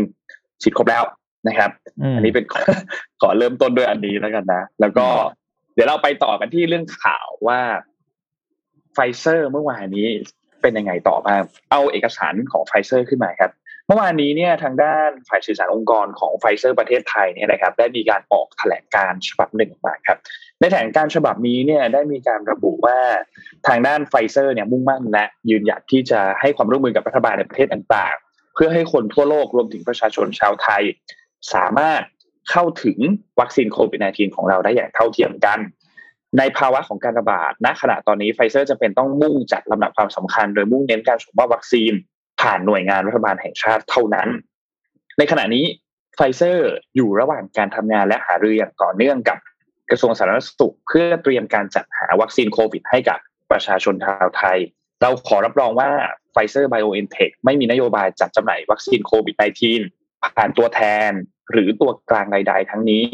ฉีดครบแล้วนะครับ อันนี้เป็นขอเริ่มต้นด้วยอันนี้แล้วกันนะ แล้วก็เดี๋ยวเราไปต่อกันที่เรื่องข่าวว่าไฟเซอร์เมื่อวานนี้เป็นยังไงต่อบ้างเอาเอกสารของไฟเซอร์ขึ้นมาครับเมื่อวานนี้เนี่ยทางด้านฝ่ายสื่อสารองค์กรของไฟเซอร์ประเทศไทยเนี่ยนะครับ ได้มีการออกแถลงการณ์ฉบับหนึ่งมาครับ ในแถลงการณ์ฉบับนี้เนี่ยได้มีการระบุว่าทางด้านไฟเซอร์เนี่ยมุ่งมั่นและยืนหยัดที่จะให้ความร่วมมือกับรัฐบาลในประเทศต่างๆ เพื่อให้คนทั่วโลกรวมถึงประชาชนชาวไทย สามารถเข้าถึงวัคซีนโควิด -19 ของเราได้อย่างเท่าเทียมกัน ในภาวะของการระบาดณขณะตอนนี้ไฟเซอร์จำเป็นต้องมุ่งจัดลำดับความสำคัญ โดยมุ่งเน้นการส่งมอบวัคซีน ผ่านหน่วยงานรัฐบาลแห่งชาติเท่านั้น ในขณะนี้ไฟเซอร์อยู่ระหว่างการทำงานและหารืออย่างต่อเนื่องกับกระทรวงสาธารณสุขเพื่อเตรียมการจัดหาวัคซีนโควิด ให้กับประชาชนชาวไทย เราขอรับรองว่าไฟเซอร์ไบโอเอ็นเทคไม่มีนโยบายจัดจำหน่ายวัคซีนโควิด -19 ผ่านตัวแทนหรือตัวกลางใดๆทั้งนี้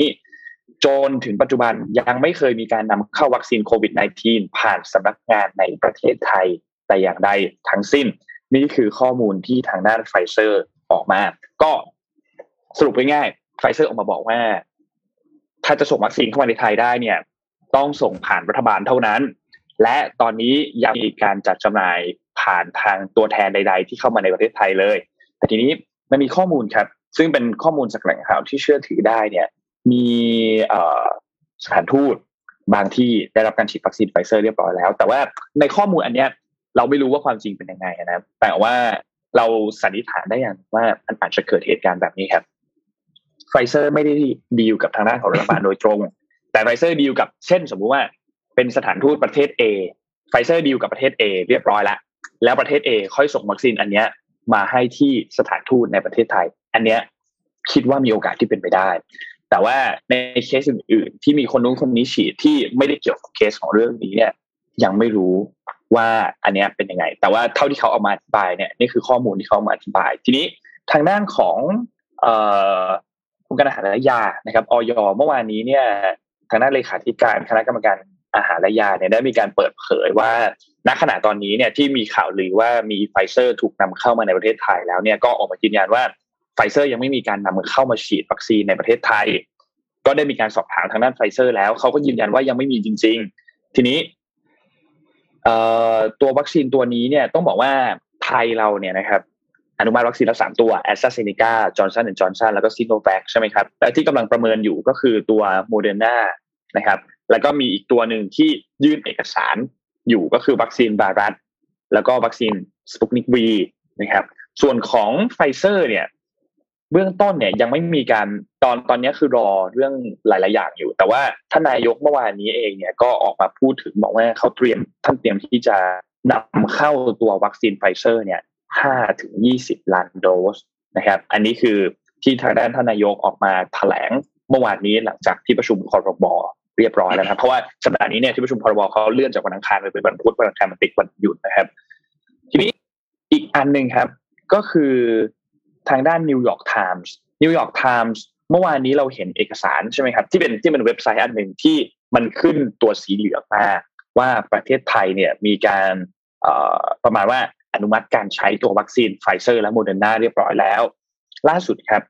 จนถึงปัจจุบันยังไม่เคยมีการนำเข้าวัคซีนโควิด -19 ผ่านสำนักงานในประเทศไทยแต่อย่างใดทั้งสิ้น นี่คือข้อมูลที่ทางด้านไฟเซอร์ออกมา ก็สรุปง่ายๆไฟเซอร์ออกมาบอกว่า ถ้าจะส่งวัคซีนเข้ามาในไทยได้เนี่ย ต้องส่งผ่านรัฐบาลเท่านั้น และตอนนี้ยังมีการจัดจำหน่ายผ่านทางตัวแทนใด ๆ ที่เข้ามาในประเทศไทยเลย แต่ทีนี้มันมีข้อมูลครับ ซึ่งเป็นข้อมูลจากแหล่งข่าวที่เชื่อถือได้เนี่ย มีสถานทูตบางที่ได้รับการฉีดวัคซีนไฟเซอร์เรียบร้อยแล้ว แต่ว่าในข้อมูลอันเนี้ยเราไม่รู้ว่าความจริงเป็นยังไงนะแต่ว่าเราสันนิษฐานได้อย่างว่ามันอาจจะเกิดเหตุการณ์แบบนี้ครับไฟเซอร์ไม่ได้ดีลกับทางด้านของรัฐบาลโดยตรง แต่ไฟเซอร์ดีลกับเช่น สมมุติว่า เป็นสถานทูตประเทศ A ไฟเซอร์ดีลกับประเทศ A เรียบร้อยแล้วแล้วประเทศ A ค่อยส่งวัคซีนอันเนี้ยมาให้ที่สถานทูตในประเทศไทย อันเนี้ยคิดว่ามีโอกาสที่เป็นไปได้ แต่ว่าในเคสอื่น ๆ ที่มีคนนู้นคนนี้ฉีดที่ไม่ได้เกี่ยวกับเคสของเรื่องนี้เนี่ยยังไม่รู้ว่าอันเนี้ยเป็นยังไง แต่ว่าเท่าที่เขาเอามาอธิบายเนี่ยนี่คือข้อมูลที่เขามาอธิบาย ทีนี้ทางด้านของเอ่องการอาหารและยานะครับออยเมื่อวานนี้เนี่ยทางด้านเลขาธิการคณะกรรมการ อาหารและยาเนี่ยได้มีการเปิดเผยว่าณขณะตอนนี้เนี่ยที่มีข่าวลือว่ามีไฟเซอร์ถูกนำเข้ามาในประเทศไทยแล้วเนี่ยก็ออกมายืนยันว่าไฟเซอร์ยังไม่มีการนำเข้ามาฉีดวัคซีนในประเทศไทย ก็ได้มีการสอบถามทางด้านไฟเซอร์ แล้วเขาก็ยืนยันว่ายังไม่มีจริง ๆ ทีนี้ตัววัคซีนตัวนี้เนี่ยต้องบอกว่าไทยเราเนี่ยนะครับอนุมัติวัคซีนแล้วสามตัวแอสตราเซเนกาจอร์นสันและจอร์นสันแล้วก็ซีโนแวคใช่ไหมครับและที่กำลังประเมินอยู่ก็คือตัวโมเดอร์นานะครับ แล้วก็มีอีกตัวหนึ่งที่ยื่นเอกสารอยู่ก็คือวัคซีนบารัตแล้วก็วัคซีนสปุกนิกวีนะครับ ส่วนของไฟเซอร์เนี่ย เบื้องต้นเนี่ยยังไม่มีการตอนตอนนี้คือรอเรื่องหลาย ๆ อย่างอยู่ แต่ว่าท่านนายกเมื่อวานนี้เองเนี่ยก็ออกมาพูดถึงบอกว่าเขาเตรียมท่านเตรียมที่จะนำเข้าตัววัคซีนไฟเซอร์เนี่ยห้าถึงยี่สิบล้านโดสนะครับ อันนี้คือที่ทางด้านท่านนายกออกมาแถลงเมื่อวานนี้หลังจากที่ประชุมคอรมบ เรียบร้อยแล้วครับ เพราะว่าสัปดาห์นี้เนี่ยที่ประชุมครม.เขาเลื่อนจากวันอังคารไปเป็นวันพุธวันอังคารมันติดวันหยุดนะครับ ทีนี้อีกอันหนึ่งครับ ก็คือทางด้านนิวยอร์กไทมส์นิวยอร์กไทมส์เมื่อวานนี้เราเห็นเอกสารใช่ไหมครับ ที่เป็นที่เป็นเว็บไซต์อันหนึ่งที่มันขึ้นตัวสีเหลืองมาว่าประเทศไทยเนี่ยมีการประมาณว่าอนุมัติการใช้ตัววัคซีนไฟเซอร์และโมเดอร์นาเรียบร้อยแล้ว ล่าสุดครับ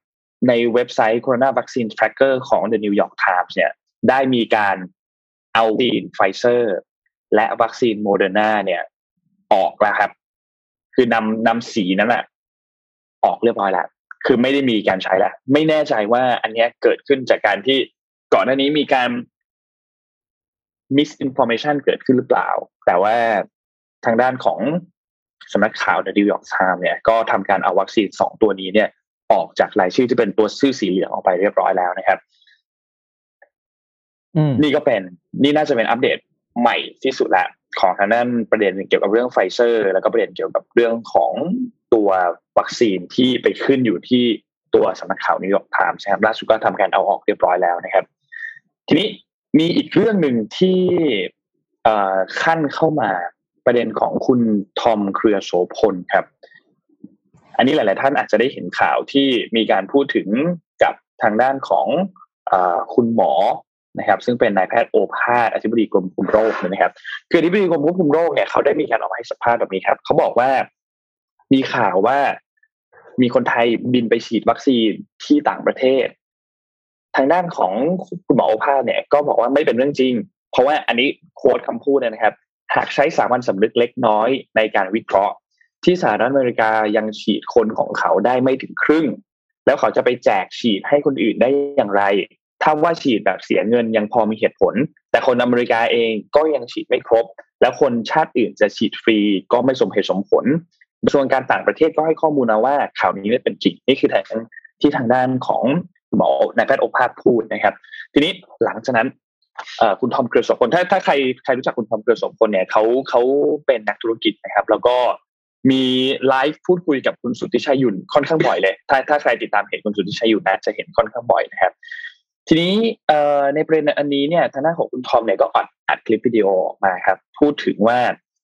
ในเว็บไซต์ Corona Vaccine Tracker ของ The New York Times เนี่ย ได้มีการเอาวัคซีนไฟเซอร์ และวัคซีนโมเดอร์นาเนี่ย ออกแล้วครับ คือนำนำสีนั้นอะออกเรียบร้อยแล้วคือไม่ได้มีการใช้แล้วไม่แน่ใจว่าอันนี้เกิดขึ้นจากการที่ก่อนหน้านี้มีการ misinformation เกิดขึ้นหรือเปล่า แต่ว่าทางด้านของสำนักข่าว The New York Times เนี่ยก็ทำการเอาวัคซีนสองตัวนี้เนี่ย ออกจากรายชื่อที่เป็นตัวชื่อสีเหลืองออกไปเรียบร้อยแล้วนะครับ นี่ก็เป็นนี่น่าจะเป็นอัปเดตใหม่ที่สุดแล้วของทางด้านประเด็นเกี่ยวกับเรื่องไฟเซอร์ แล้วก็ประเด็นเกี่ยวกับเรื่องของตัววัคซีนที่ไปขึ้นอยู่ที่ตัวสำนักข่าวนิวยอร์กไทม์นะครับล่าสุดก็ทำการเอาออกเรียบร้อยแล้วนะครับ ทีนี้มีอีกเรื่องหนึ่งที่คั่นเข้ามาประเด็นของคุณทอมเครือโสพลครับ อันนี้หลาย ๆ ท่านอาจจะได้เห็นข่าวที่มีการพูดถึงกับทางด้านของอคุณหมอ นะครับซึ่งเป็นนายแพทย์โอภาสอธิบดีกรมควบคุมโรคนะครับคืออธิบดีกรมควบคุมโรคเนี่ยเขาได้มีการออกมาให้สัมภาษณ์แบบนี้ครับเขาบอกว่ามีข่าวว่ามีคนไทยบินไปฉีดวัคซีนที่ต่างประเทศ ทางด้านของคุณหมอโอภาสเนี่ย ก็บอกว่าไม่เป็นเรื่องจริง เพราะว่าอันนี้โค้ดคำพูดนะครับ หากใช้สามัญสำนึกเล็กน้อยในการวิเคราะห์ ที่สหรัฐอเมริกายังฉีดคนของเขาได้ไม่ถึงครึ่ง แล้วเขาจะไปแจกฉีดให้คนอื่นได้อย่างไร ถ้าว่าฉีดแบบเสียเงินยังพอมีเหตุผล แต่คนอเมริกาเองก็ยังฉีดไม่ครบ แล้วคนชาติอื่นจะฉีดฟรีก็ไม่สมเหตุสมผลกระทรวงการต่างประเทศก็ให้ข้อมูลมาว่าข่าวนี้ไม่เป็นจริงนี่คือทางที่ทางด้านของหมอนายแพทย์โอภาสพูดนะครับ ทีนี้หลังจากนั้นคุณทอมเกลือสพลถ้าถ้าใครใครรู้จักคุณทอมเกลือสพลเนี่ยเขาเขาเป็นนักธุรกิจนะครับ แล้วก็มีไลฟ์พูดคุยกับคุณสุทธิชัยยุนค่อนข้างบ่อยเลย ถ้าถ้าใครติดตามเพจคุณสุทธิชัยยุนนะจะเห็นค่อนข้างบ่อยนะครับ ทีนี้ในประเด็นอันนี้เนี่ยทางด้านของคุณทอมเนี่ยก็อัดอัดคลิปวิดีโอออกมาครับ พูดถึงว่า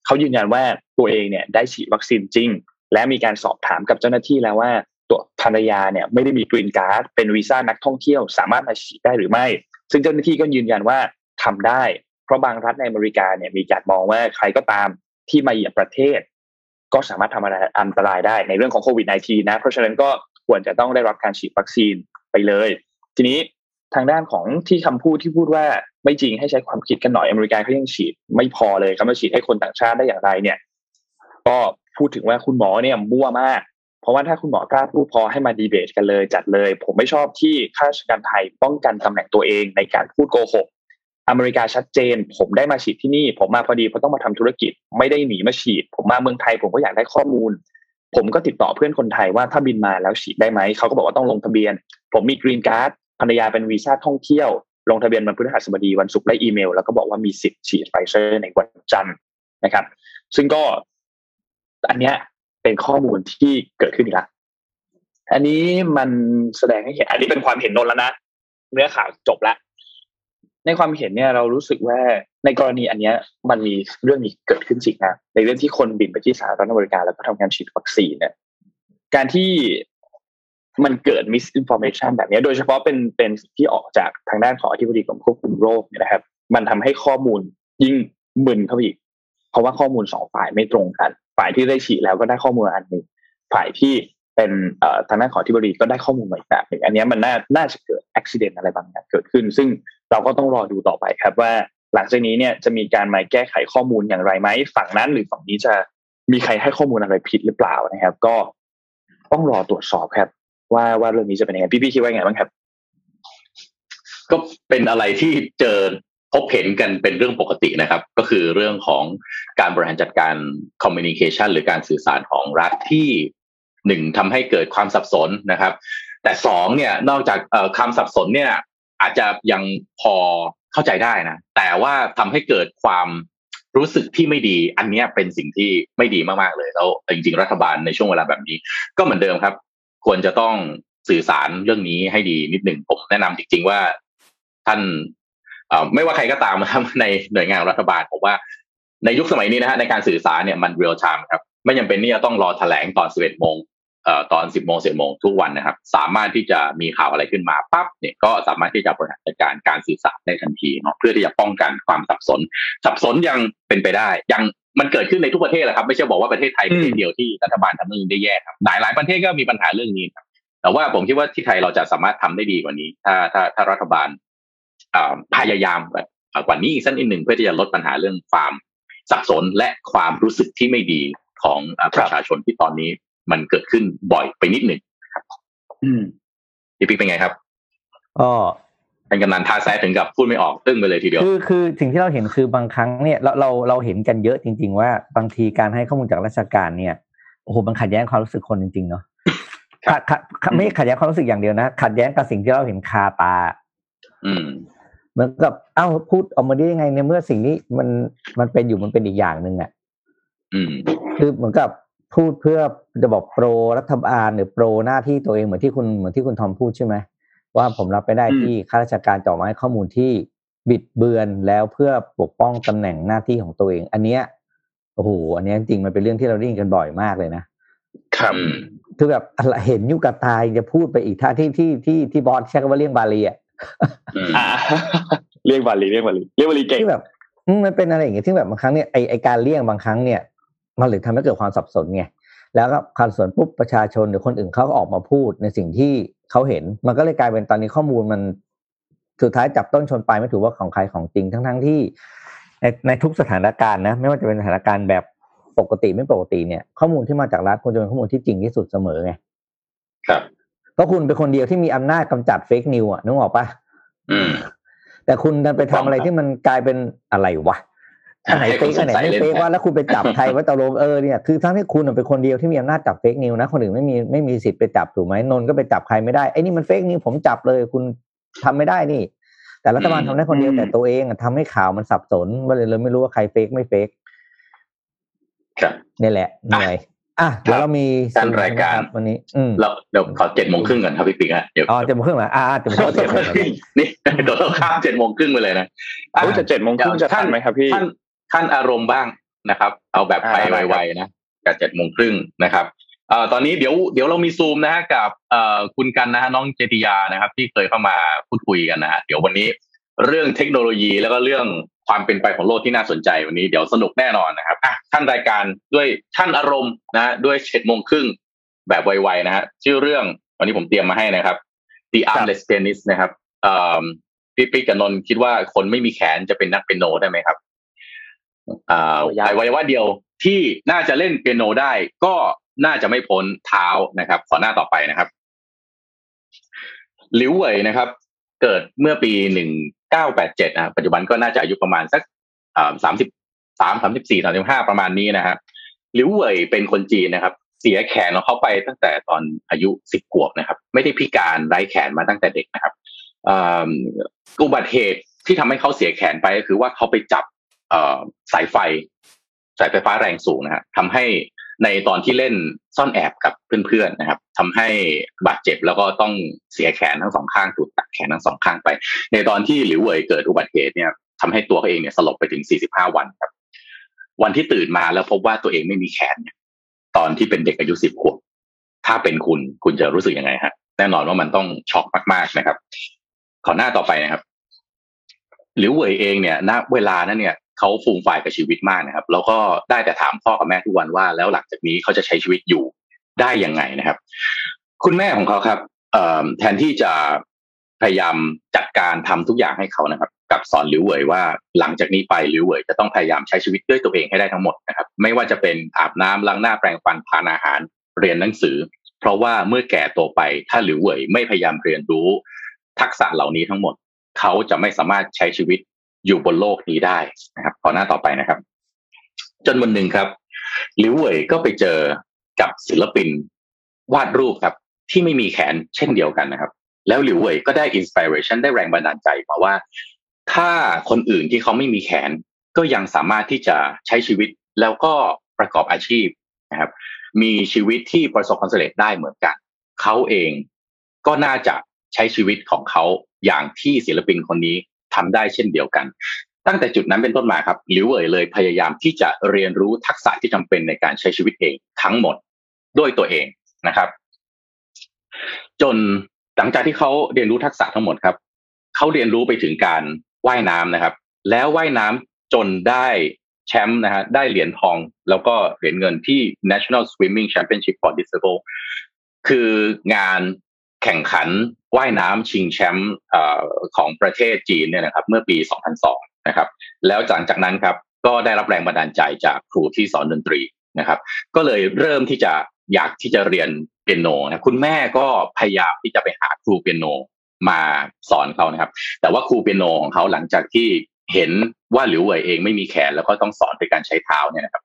เขายืนยันว่าตัวเองเนี่ยได้ฉีดวัคซีนจริง และมีการสอบถามกับเจ้าหน้าที่แล้วว่าตัวภรรยาเนี่ยไม่ได้มีกรีนการ์ดเป็นวีซ่านักท่องเที่ยว สามารถมาฉีดได้หรือไม่ ซึ่งเจ้าหน้าที่ก็ยืนยันว่าทำได้ เพราะบางรัฐในอเมริกาเนี่ยมีการมองว่าใครก็ตามที่มาเหยียบประเทศ ก็สามารถทำอะไรอันตรายได้ในเรื่องของโควิด -19 นะ เพราะฉะนั้นก็ควรจะต้องได้รับการฉีดวัคซีนไปเลย ทีนี้ ทางด้านของที่คำพูดที่พูดว่าไม่จริงให้ใช้ความคิดกันหน่อยอเมริกาเขายังฉีด ไม่พอเลยเขามาฉีดให้คนต่างชาติได้อย่างไรเนี่ย ก็พูดถึงว่าคุณหมอเนี่ยมั่วมาก เพราะว่าถ้าคุณหมอกล้าพูดพอให้มาดีเบตกันเลย จัดเลย ผมไม่ชอบที่ข้าราชการไทยป้องกันตำแหน่งตัวเองในการพูดโกหกอเมริกาชัดเจน ผมได้มาฉีดที่นี่ ผมมาพอดีเพราะต้องมาทำธุรกิจ ไม่ได้หนีมาฉีด ผมมาเมืองไทย ผมก็อยากได้ข้อมูล ผมก็ติดต่อเพื่อนคนไทยว่าถ้าบินมาแล้วฉีดได้ไหมเขาก็บอกว่าต้องลงทะเบียน ผมมีกรีนการ์ด ภรรยาเป็นวีซ่าท่องเที่ยว ลงทะเบียนวันพฤหัสบดีวันศุกร์ได้อีเมล แล้วก็บอกว่ามีสิทธิ์ฉีดไฟเซอร์ในวันจันทร์นะครับ ซึ่งก็อันเนี้ยเป็นข้อมูลที่เกิดขึ้นอีกแล้วอันนี้มันแสดงให้เห็น อันนี้เป็นความเห็นนนแล้วนะเนื้อข่าวจบแล้วในความเห็นเนี่ยเรารู้สึกว่าในกรณีอันเนี้ยมันมีเรื่องนี้เกิดขึ้นจริงนะในเรื่องที่คนบินไปที่สหรัฐอเมริกาแล้วก็ทำการฉีดวัคซีนเนี่ยการที่ มันเกิด misinformation แบบนี้ โดยเฉพาะเป็นเป็นที่ออกจากทางด้านของอธิบดีกรมควบคุมโรคเนี่ยนะครับ มันทำให้ข้อมูลยิ่งมึนเข้าไปอีก เพราะว่าข้อมูลสองฝ่ายไม่ตรงกัน ฝ่ายที่ได้ฉีดแล้วก็ได้ข้อมูลอันหนึ่งฝ่ายที่เป็นทางด้านของอธิบดีก็ได้ข้อมูลใหม่แบบหนึ่งอันนี้มันน่าน่าจะเกิดอุบิเหตุอะไรบางอย่างเกิดขึ้น ซึ่งเราก็ต้องรอดูต่อไปครับว่า หลังจากนี้เนี่ยจะมีการมาแก้ไขข้อมูลอย่างไรไหมฝั่งนั้นหรือฝั่งนี้จะมีใครให้ข้อมูลอะไรผิดหรือเปล่านะครับ ก็ต้องรอตรวจสอบครับ ว่าว่าเรื่องนี้จะเป็นยังไงพี่พี่คิดว่าไงบ้างครับ ก็เป็นอะไรที่เจอพบเห็นกันเป็นเรื่องปกตินะครับ ก็คือเรื่องของการบริหารจัดการคอมมิวนิเคชันหรือการสื่อสารของรัฐที่หนึ่งทำให้เกิดความสับสนนะครับ แต่สองเนี่ยนอกจากคำสับสนเนี่ย อาจจะยังพอเข้าใจได้นะ แต่ว่าทำให้เกิดความรู้สึกที่ไม่ดี อันนี้เป็นสิ่งที่ไม่ดีมากๆเลยแล้วจริงๆรัฐบาลในช่วงเวลาแบบนี้ ก็เหมือนเดิมครับ ควรจะต้องสื่อสารเรื่องนี้ให้ดีนิดหนึ่งผมแนะนำจริง ๆว่าท่านไม่ว่าใครก็ตามนะครับในหน่วยงานรัฐบาลผมว่าในยุคสมัยนี้นะฮะในการสื่อสารเนี่ยมันเรียลไทม์ครับไม่จาเป็นที่จะต้องรอแถลงตอนสิบเอ็ดโมงเอ่อตอนสิบโมงสิบโมงทุกวันนะครับ สามารถที่จะมีข่าวอะไรขึ้นมาปั๊บเนี่ยก็สามารถที่จะบริหารจัดการการสื่อสารได้ทันทีเนาะเพื่อที่จะป้องกันความสับสน สับสนยังเป็นไปได้ ยัง มันเกิดขึ้นในทุกประเทศแหละครับ ไม่ใช่บอกว่าประเทศไทยเป็นเดียวที่รัฐบาลทำเรื่องนี้ได้แย่ครับหลายหลายประเทศก็มีปัญหาเรื่องนี้ครับแต่ว่าผมคิดว่าที่ไทยเราจะสามารถทำได้ดีกว่านี้ ถ้าถ้าถ้ารัฐบาลพยายามแบบกว่านี้อีกสักนิดหนึ่งเพื่อที่จะลดปัญหาเรื่องความสับสนและความรู้สึกที่ไม่ดีของประชาชนที่ตอนนี้มันเกิดขึ้นบ่อยไปนิดหนึ่งครับ อืมพี่ปิ๊กเป็นไงครับก็ เป็นกำนันท่าแซถึงกับพูดไม่ออกตึ้งไปเลยทีเดียวคือคือสิ่งที่เราเห็นคือบางครั้งเนี่ยเราเราเราเห็นกันเยอะจริง ๆ ว่าบางทีการให้ข้อมูลจากราชการเนี่ยโอ้โหมันขัดแย้งความรู้สึกคนจริงๆเนาะขัดขัดไม่ขัดแย้งความรู้สึกอย่างเดียวนะขัดแย้งกับสิ่งที่เราเห็นคาตา อืมเหมือนกับเอ้าพูดออกมาได้ยังไงในเมื่อสิ่งนี้มันมันเป็นอยู่มันเป็นอีกอย่างหนึ่งอะคือเหมือนกับพูดเพื่อจะบอกโปรรัฐบาลหรือโปรหน้าที่ตัวเองเหมือนที่คุณเหมือนที่คุณทอมพูดใช่ไหม ว่าผมรับไปได้ที่ข้าราชการจ่อมาให้ข้อมูลที่บิดเบือนแล้วเพื่อปกป้องตำแหน่งหน้าที่ของตัวเอง อันเนี้ยโอ้โหอันนี้จริงมันเป็นเรื่องที่เราได้ยินกันบ่อยมากเลยนะครับคือแบบเห็นยุกับตายจะพูดไปอีกท่าที่ที่ที่ที่บอสใช้คำว่าเรียงบาลีอะเรียกบาลีเรียกบาลีเรียกบาลีเก่งที่แบบมันเป็นอะไรอย่างเงี้ยที่แบบบางครั้งเนี่ยไอไอการเลี่ยงบางครั้งเนี่ย มันเลยทำให้เกิดความสับสนไงแล้วก็การส่วนปุ๊บประชาชนหรือคนอื่นเขาก็ออกมาพูดในสิ่งที่ เขาเห็น มันก็เลยกลายเป็นตอนนี้ข้อมูลมันสุดท้ายจับต้นชนปลายไม่ถูกว่าของใครของจริงทั้งทั้งที่ ในในทุกสถานการณ์นะ ไม่ว่าจะเป็นสถานการณ์แบบปกติไม่ปกติเนี่ย ข้อมูลที่มาจากรัฐควรจะเป็นข้อมูลที่จริงที่สุดเสมอไงครับเพราะคุณเป็นคนเดียวที่มีอำนาจกำจัด fake news อะนึกออกปะอืมแต่คุณดันไปทำอะไรที่มันกลายเป็นอะไรวะ อันไหน fake อันไหนไม่ fake วะแล้วคุณไปจับใครวะตกลงเออเนี่ยคือทั้งที่คุณเป็นคนเดียวที่มีอำนาจจับ fake news นะคนอื่นไม่มีไม่มีสิทธิ์ไปจับถูกไหมนนก็ไปจับใครไม่ได้ไอ้นี่มัน fake news ผมจับเลยคุณทำไม่ได้นี่ แต่รัฐบาลทำได้คนเดียวแต่ตัวเองทำให้ข่าวมันสับสนว่าเลยเลยไม่รู้ว่าใครเฟกไม่เฟกนี่แหละเหนื่อยอะเดี๋ยวเรามีการรายการวันนี้ อืมเราเดี๋ยวขอเจ็ดโมงครึ่งก่อนครับพี่ปิ๊กฮะเดี๋ยวอ๋อเจ็ดโมงครึ่งเหรออ่าเจ็ดโมงครึ่งนี่เดี๋ยวเราข้ามเจ็ดโมงครึ่งไปเลยนะจะเจ็ดโมงครึ่งจะทันไหมครับพี่ท่าน ท่านอารมณ์บ้างนะครับ เอาแบบไปไวๆนะกับเจ็ดโมงครึ่งนะครับเอ่อตอนนี้เดี๋ยวเดี๋ยวเรามีซูมนะฮะกับเอ่อคุณกันนะฮะน้องเจติยานะครับ ที่เคยเข้ามาพูดคุยกันนะฮะเดี๋ยววันนี้เรื่องเทคโนโลยีแล้วก็เรื่องความเป็นไปของโลกที่น่าสนใจวันนี้เดี๋ยวสนุกแน่นอนนะครับอะท่านรายการด้วยท่านอารมณ์นะด้วยเจ็ดโมงครึ่งแบบไวๆนะฮะชื่อเรื่องวันนี้ผมเตรียมมาให้นะครับ The Armless Pianist นะครับพี่ปิ๊กกับนนคิดว่าคนไม่มีแขนจะเป็นนักเปียโนได้ไหมครับ อ่าไว้ว่าเดียวที่น่าจะเล่นเปียโนได้ ก็น่าจะไม่พ้นเท้านะครับ ขอหน้าต่อไปนะครับลิวเว่ยนะครับ เกิดเมื่อปีหนึ่งเก้าแปดเจ็ดนะปัจจุบันก็น่าจะอายุประมาณสักสามสิบสามสามสิบสี่สามสิบห้าประมาณนี้นะฮะลิวเว่ยเป็นคนจีนนะครับ เสียแขนของเขาไปตั้งแต่ตอนอายุสิบขวบนะครับ ไม่ได้พิการไร้แขนมาตั้งแต่เด็กนะครับอุบัติเหตุที่ทำให้เขาเสียแขนไปก็คือว่าเขาไปจับ สายไฟ สายไฟฟ้าแรงสูงนะฮะทำให้ในตอนที่เล่นซ่อนแอบกับเพื่อนๆนะครับทำให้บาดเจ็บแล้วก็ต้องเสียแขนทั้งสองข้างถูกตัดแขนทั้งสองข้างไป ในตอนที่หลิวเว่ยเกิดอุบัติเหตุเนี่ยทำให้ตัวเขาเองเนี่ยสลบไปถึง 45 วันครับ วันที่ตื่นมาแล้วพบว่าตัวเองไม่มีแขนเนี่ยตอนที่เป็นเด็กอายุสิบขวบ ถ้าเป็นคุณคุณจะรู้สึกยังไงฮะ แน่นอนว่ามันต้องช็อกมากๆนะครับ ขอหน้าต่อไปนะครับหลิวเว่ยเองเนี่ยณเวลานั้นเนี่ย เขาฟูมฝ่ายกับชีวิตมากนะครับ แล้วก็ได้แต่ถามพ่อกับแม่ทุกวันว่า แล้วหลังจากนี้เขาจะใช้ชีวิตอยู่ได้ยังไงนะครับ คุณแม่ของเขาครับแทนที่จะพยายามจัดการทำทุกอย่างให้เขานะครับ กับสอนหลิวเว่ยว่าหลังจากนี้ไปหลิวเว่ยจะต้องพยายามใช้ชีวิตด้วยตัวเองให้ได้ทั้งหมดนะครับ ไม่ว่าจะเป็นอาบน้ำล้างหน้าแปรงฟันทานอาหารเรียนหนังสือ เพราะว่าเมื่อแก่ตัวไปถ้าหลิวเว่ยไม่พยายามเรียนรู้ ทักษะเหล่านี้ทั้งหมด เขาจะไม่สามารถใช้ชีวิต อยู่บนโลกนี้ได้นะครับขอหน้าต่อไปนะครับ จนวันหนึ่งครับลิวเว่ยก็ไปเจอกับศิลปินวาดรูปครับ ที่ไม่มีแขนเช่นเดียวกันนะครับ แล้วหลิวเว่ยก็ได้อินสปิเรชันได้แรงบันดาลใจมาว่า ถ้าคนอื่นที่เขาไม่มีแขน ก็ยังสามารถที่จะใช้ชีวิตแล้วก็ประกอบอาชีพนะครับ มีชีวิตที่ประสบความสำเร็จได้เหมือนกัน เขาเองก็น่าจะใช้ชีวิตของเขาอย่างที่ศิลปินคนนี้ ทำได้เช่นเดียวกัน ตั้งแต่จุดนั้นเป็นต้นมาครับลิวเว่ยเลยพยายามที่จะเรียนรู้ทักษะที่จำเป็นในการใช้ชีวิตเองทั้งหมดด้วยตัวเองนะครับ จนหลังจากที่เขาเรียนรู้ทักษะทั้งหมดครับเขาเรียนรู้ไปถึงการว่ายน้ำนะครับ แล้วว่ายน้ำจนได้แชมป์นะฮะได้เหรียญทองแล้วก็เหรียญเงินที่ National Swimming Championship for Disabled คืองาน แข่งขันว่ายน้ำชิงแชมป์ของประเทศจีนเนี่ยนะครับเมื่อปี 2002 นะครับ แล้วหลังจากนั้นครับก็ได้รับแรงบันดาลใจจากครูที่สอนดนตรีนะครับ ก็เลยเริ่มที่จะอยากที่จะเรียนเปียโนนะคุณแม่ก็พยายามที่จะไปหาครูเปียโนมาสอนเขานะครับ แต่ว่าครูเปียโนของเขาหลังจากที่เห็นว่าหลิวเว่ยเองไม่มีแขนแล้วก็ต้องสอนโดยการใช้เท้าเนี่ยนะครับ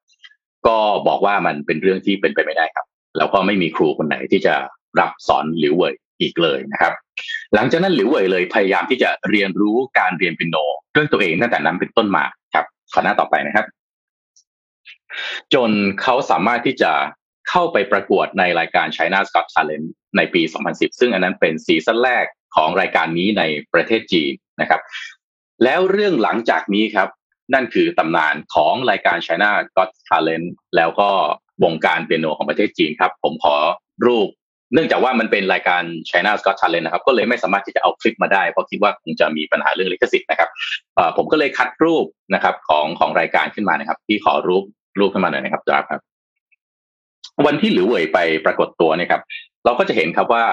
ก็บอกว่ามันเป็นเรื่องที่เป็นไปไม่ได้ครับ แล้วก็ไม่มีครูคนไหนที่จะรับสอนหลิวเว่ย อีกเลยนะครับ หลังจากนั้นหลิวเว่ยเลยพยายามที่จะเรียนรู้การเรียนเปียโนด้วยตัวเองตั้งแต่นั้นเป็นต้นมาครับขอหน้าต่อไปนะครับ จนเขาสามารถที่จะเข้าไปประกวดในรายการ China Got Talent ในปี 2010 ซึ่งอันนั้นเป็นซีซั่นแรกของรายการนี้ในประเทศจีนนะครับ แล้วเรื่องหลังจากนี้ครับ นั่นคือตำนานของรายการ China Got Talent แล้วก็วงการเปียโนของประเทศจีนครับ ผมขอรูป เนื่องจากว่ามันเป็นรายการ China's Got Talent นะครับ ก็เลยไม่สามารถที่จะเอาคลิปมาได้ เพราะคิดว่าคงจะมีปัญหาเรื่องลิขสิทธิ์นะครับผมก็เลยคัดรูปนะครับของของรายการขึ้นมานะครับที่ขอรูปรูปขึ้นมาหน่อยนะครับครับ วันที่หลิวเว่ยไปปรากฏตัวเนี่ยครับ เราก็จะเห็นครับว่า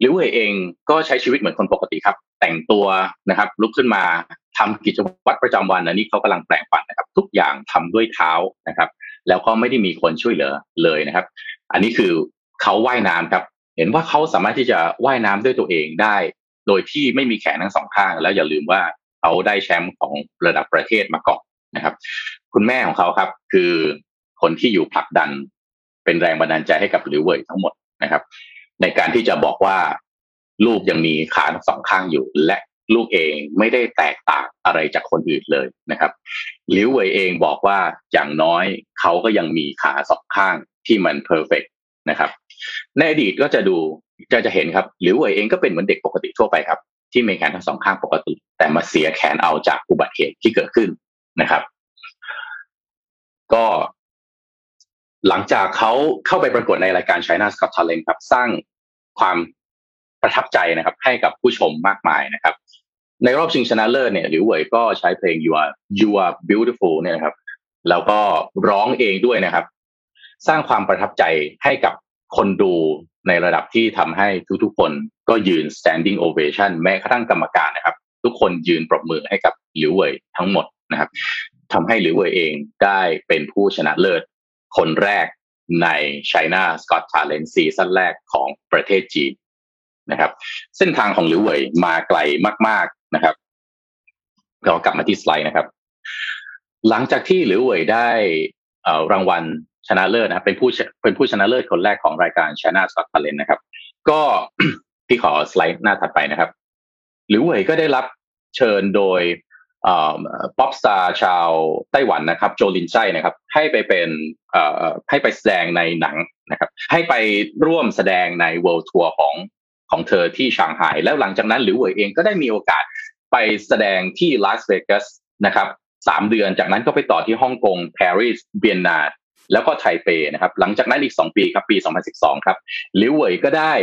หลิวเว่ยเองก็ใช้ชีวิตเหมือนคนปกติครับ แต่งตัวนะครับ ลุกขึ้นมาทำกิจวัตรประจำวันอันนี้เขากำลังแปลงฟันนะครับ ทุกอย่างทำด้วยเท้านะครับ แล้วก็ไม่ได้มีคนช่วยเหลือเลยนะครับ อันนี้คือ เขาว่ายน้ำครับ เห็นว่าเขาสามารถที่จะว่ายน้ำด้วยตัวเองได้ โดยที่ไม่มีแขนทั้งสองข้าง แล้วอย่าลืมว่าเขาได้แชมป์ของระดับประเทศมาก่อนนะครับ คุณแม่ของเขาครับ คือคนที่อยู่ผลักดันเป็นแรงบันดาลใจให้กับหลิวเว่ยทั้งหมดนะครับ ในการที่จะบอกว่าลูกยังมีขาทั้งสองข้างอยู่ และลูกเองไม่ได้แตกต่างอะไรจากคนอื่นเลยนะครับหลิวเว่ยเองบอกว่าอย่างน้อยเขาก็ยังมีขาสองข้างที่มัน perfect นะครับ ในอดีตก็จะดูจะจะเห็นครับหลิวเว่ยเองก็เป็นเหมือนเด็กปกติทั่วไปครับ ที่มีแขนทั้งสองข้างปกติ แต่มาเสียแขนเอาจากอุบัติเหตุที่เกิดขึ้นนะครับ ก็ หลังจากเขาเข้าไปปรากฏในรายการ China Got Talent ครับ สร้างความประทับใจนะครับ ให้กับผู้ชมมากมายนะครับ ในรอบชิงชนะเลิศเนี่ยหลิวเวยก็ใช้เพลง you are you are beautiful เนี่ยนะครับ แล้วก็ร้องเองด้วยนะครับ สร้างความประทับใจให้กับ คนดูในระดับที่ทำให้ทุกๆ คนก็ยืน standing ovation แม้กระทั่งกรรมการนะครับ ทุกคนยืนปรบมือให้กับหลิวเว่ยทั้งหมดนะครับทำให้หลิวเว่ยเองได้เป็นผู้ชนะเลิศคนแรกใน China Scott Talent ซีซั่นแรกของประเทศจีนนะครับ เส้นทางของหลิวเว่ยมาไกลมาก ๆนะครับ เรากลับมาที่สไลด์นะครับ หลังจากที่หลิวเว่ยได้รางวัล ชนะเลิศนะครับเป็นผู้เป็นผู้ชนะเลิศคนแรกของรายการ China Got Talent นะครับ ก็พี่ขอสไลด์หน้าถัดไปนะครับหลิวเว่ยก็ได้รับเชิญโดย pop star ชาวไต้หวันนะครับ โจลินไช่นะครับ ให้ไปเป็นให้ไปแสดงในหนังนะครับ ให้ไปร่วมแสดงใน world tour ของของเธอที่ชางไฮแล้วหลังจากนั้นหลิวเว่ยเองก็ได้มีโอกาสไปแสดงที่ลาสเวกัสนะครับสามเดือนจากนั้นก็ไปต่อที่ฮ่องกงปารีสเบียนนา แล้วก็ไทเปนะครับหลังจากนั้นอีก 2 ปีครับปี 2012 ครับลิวเวยก็ได้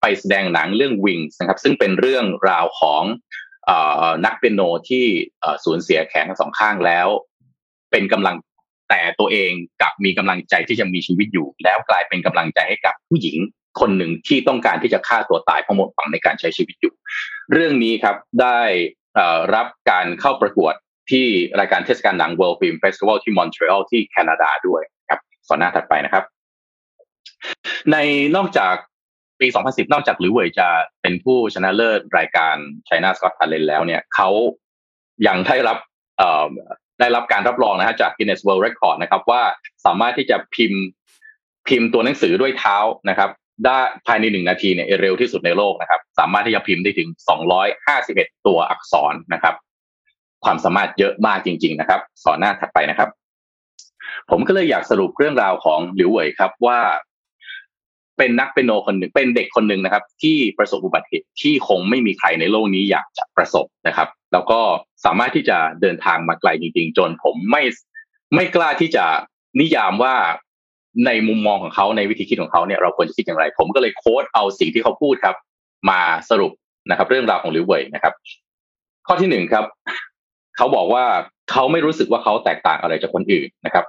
ไปแสดงหนังเรื่อง Wings นะครับซึ่งเป็นเรื่องราวของนักเปียโนที่สูญเสียแขนทั้งสองข้างแล้ว เป็นกำลังแต่ตัวเองกับมีกำลังใจที่จะมีชีวิตอยู่ แล้วกลายเป็นกำลังใจให้กับผู้หญิงคนหนึ่งที่ต้องการที่จะฆ่าตัวตายเพราะหมดหวังในการใช้ชีวิตอยู่ เรื่องนี้ครับได้รับการเข้าประกวดที่รายการเทศกาลหนัง World Film Festival ที่มอนทรีออลที่แคนาดาด้วย สอนหน้าถัดไปนะครับ ในนอกจากปี 2010 นอกจากหรือเวยจะเป็นผู้ชนะเลิศรายการ China Scott Talent แล้วเนี่ยเขายังได้รับได้รับการรับรองนะฮะจาก Guinness World Record นะครับ ว่าสามารถที่จะพิมพ์พิมพ์ตัวหนังสือด้วยเท้านะครับ ได้ภายในหนึ่งนาทีเนี่ยเร็วที่สุดในโลกนะครับ สามารถที่จะพิมพ์ได้ถึง 251 ตัวอักษรนะครับ ความสามารถเยอะมากจริง ๆ นะครับ สอนหน้าถัดไปนะครับ ผมก็เลยอยากสรุปเรื่องราวของหลิวเหว่ยครับว่า เป็นนักเปนโนคนหนึ่งเป็นเด็กคนหนึ่งนะครับ ที่ประสบอุบัติเหตุที่คงไม่มีใครในโลกนี้อยากจะประสบนะครับ แล้วก็สามารถที่จะเดินทางมาไกลจริง ๆ จนผมไม่ไม่กล้าที่จะนิยามว่าในมุมมองของเขาในวิธีคิดของเขาเนี่ยเราควรจะคิดอย่างไร ผมก็เลยโค้ดเอาสิ่งที่เขาพูดครับ มาสรุปนะครับ เรื่องราวของลิวเว่ยนะครับ ข้อที่หนึ่งครับ เขาบอกว่าเขาไม่รู้สึกว่าเขาแตกต่างอะไรจากคนอื่นนะครับ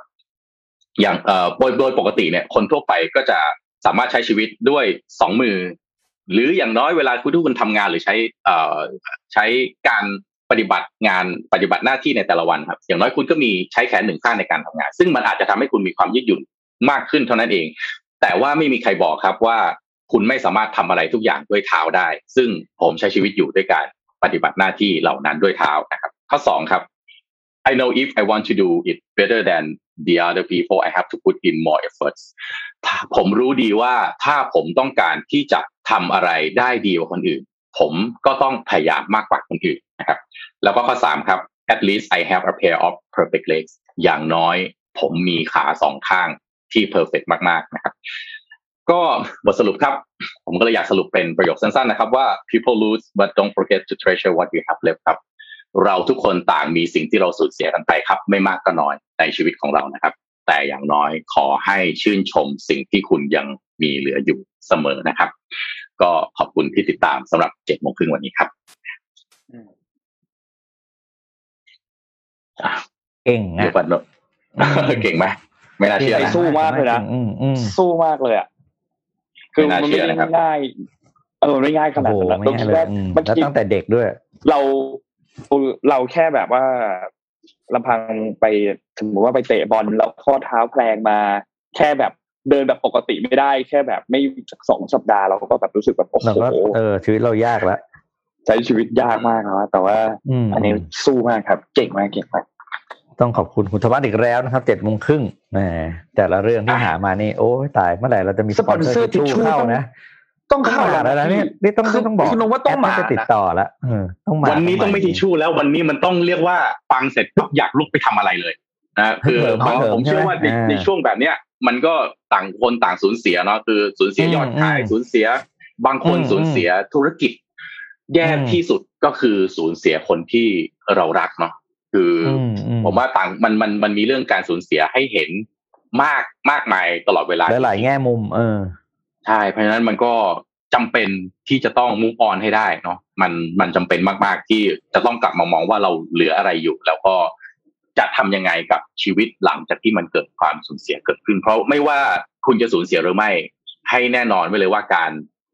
อย่างเอ่อโดยโดยปกติเนี่ยคนทั่วไปก็จะสามารถใช้ชีวิตด้วยสองมือ หรืออย่างน้อยเวลาคุณทุกคนทำงานหรือใช้เอ่อใช้การปฏิบัติงานปฏิบัติหน้าที่ในแต่ละวันครับ อย่างน้อยคุณก็มีใช้แขนหนึ่งข้างในการทำงาน ซึ่งมันอาจจะทำให้คุณมีความยืดหยุ่นมากขึ้นเท่านั้นเอง แต่ว่าไม่มีใครบอกครับว่าคุณไม่สามารถทำอะไรทุกอย่างด้วยเท้าได้ ซึ่งผมใช้ชีวิตอยู่ด้วยการปฏิบัติหน้าที่เหล่านั้นด้วยเท้านะครับ ข้อสองครับ I know if I want to do it better than the other people I have to put in more efforts ผมรู้ดีว่าถ้าผมต้องการที่จะทำอะไรได้ดีกว่าคนอื่น ผมก็ต้องพยายามมากกว่าคนอื่นนะครับ แล้วก็ข้อสามครับ at least I have a pair of perfect legs อย่างน้อยผมมีขาสองข้างที่เพอร์เฟกมากๆนะครับ ก็บทสรุปครับ ผมก็เลยอยากสรุปเป็นประโยคสั้นๆนะครับว่า people lose but don't forget to treasure what you have left ครับ เราทุกคนต่างมีสิ่งที่เราสูญเสียกันไปครับ ไม่มากก็น้อยในชีวิตของเรานะครับ แต่อย่างน้อยขอให้ชื่นชมสิ่งที่คุณยังมีเหลืออยู่เสมอนะครับ ก็ขอบคุณที่ติดตามสำหรับเจ็ดโมงครึ่งวันนี้ครับเก่งนะเก่งไหมไม่น่าเชื่อสู้มากเลยนะสู้มากเลยอะคือมันไม่ง่ายเออไม่ง่ายขนาดนั้นต้องคิดว่ามันตั้งแต่เด็กด้วย เรา เราแค่แบบว่าลำพังไปถึงว่าไปเตะบอลแล้วข้อเท้าแพลงมา แค่แบบเดินแบบปกติไม่ได้ แค่แบบไม่สองสัปดาห์เราก็แบบรู้สึกแบบโอ้โหเออชีวิตเรายากแล้วใช้ชีวิตยากมากนะแต่ว่าอันนี้สู้มากครับ เก่งมากเก่งมากต้องขอบคุณคุณธวัฒน์อีกแล้วนะครับเจ็ดโมงครึ่งแหมแต่ละเรื่องที่หามานี่โอ้ตายเมื่อไหร่เราจะมีสปอนเซอร์ทิชชู่เข้านะ ต้องเข้าแล้วนะนี่นี่ต้องต้องบอกคุณว่าต้องมาติดต่อแล้วต้องมาวันนี้ต้องไม่ทิชชู่แล้ววันนี้มันต้องเรียกว่าฟังเสร็จปุ๊บอยากลุกไปทำอะไรเลยนะคือผมเชื่อว่าในช่วงแบบเนี้ย มันก็ต่างคนต่างสูญเสียเนาะคือสูญเสียยอดขายสูญเสีย บางคนสูญเสียธุรกิจ แย่ที่สุดก็คือสูญเสียคนที่เรารักเนาะคือผมว่าต่างมันมันมันมีเรื่องการสูญเสียให้เห็นมากมากมายตลอดเวลาหลายแง่มุม เออ ใช่เพราะฉะนั้นมันก็จำเป็นที่จะต้องมุ่งออนให้ได้เนาะมันมันจำเป็นมากๆที่จะต้องกลับมามองว่าเราเหลืออะไรอยู่ แล้วก็จะทำยังไงกับชีวิตหลังจากที่มันเกิดความสูญเสียเกิดขึ้น เพราะไม่ว่าคุณจะสูญเสียหรือไม่ ให้แน่นอนไว้เลยว่าการ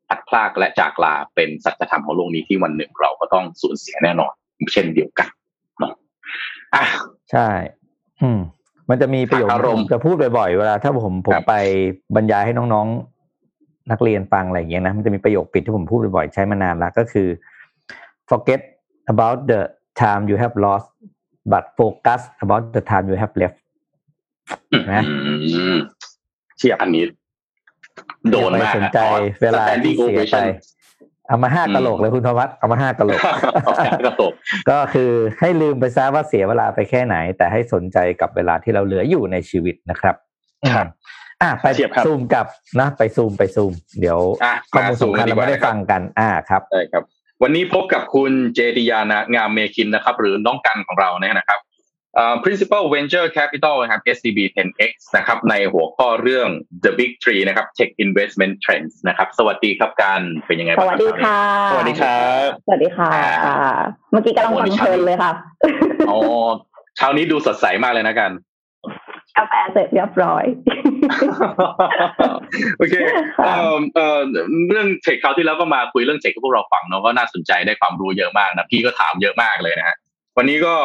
พัดพลากและจากลาเป็นสัจธรรมของโลกนี้ที่วันหนึ่งเราก็ต้องสูญเสียแน่นอน เช่นเดียวกันเนาะอะใช่ อืม มันจะมีประโยคจะพูดบ่อยๆเวลาถ้าผมผมไปบรรยายให้น้องๆ นักเรียนฟังอะไรอย่างเงี้ยนะมันจะมีประโยคปิดที่ผมพูดบ่อยๆใช้มานานแล้วก็คือ forget about the time you have lost but focus about the time you have left นะเชียบอันนี้ โดนมากสนใจเวลาที่เสียไปเอามาห้ากะโหลกเลยคุณธวัฒน์เอามาห้ากะโหลกกระโหลกก็คือให้ลืมไปซะว่าเสียเวลาไปแค่ไหน แต่ให้สนใจกับเวลาที่เราเหลืออยู่ในชีวิตนะครับครับ อะไปซูมกับนะไปซูมไปซูม เดี๋ยวข้อมูลสำคัญเราไม่ได้ฟังกันอ่าครับใช่ครับ วันนี้พบกับคุณเจติยานางามเมคินนะครับ หรือน้องกันของเราเนี่ยนะครับ principal venture capital นะครับ SCB 10x นะครับ ในหัวข้อเรื่อง the big three นะครับ tech investment trends นะครับ สวัสดีครับการเป็นยังไงบ้างสวัสดีค่ะ สวัสดีครับ สวัสดีค่ะ เมื่อกี้กำลังฟังเพลินเลยค่ะอ๋อเช้านี้ดูสดใสมากเลยนะกัน กาแฟเสร็จเรียบร้อยโอเคเอ่อเอ่อเรื่อง tech คราวที่แล้วก็มาคุยเรื่อง tech กับพวกเราฟังเนาะก็น่าสนใจได้ความรู้เยอะมากนะพี่ก็ถามเยอะมากเลยนะฮะวันนี้ก็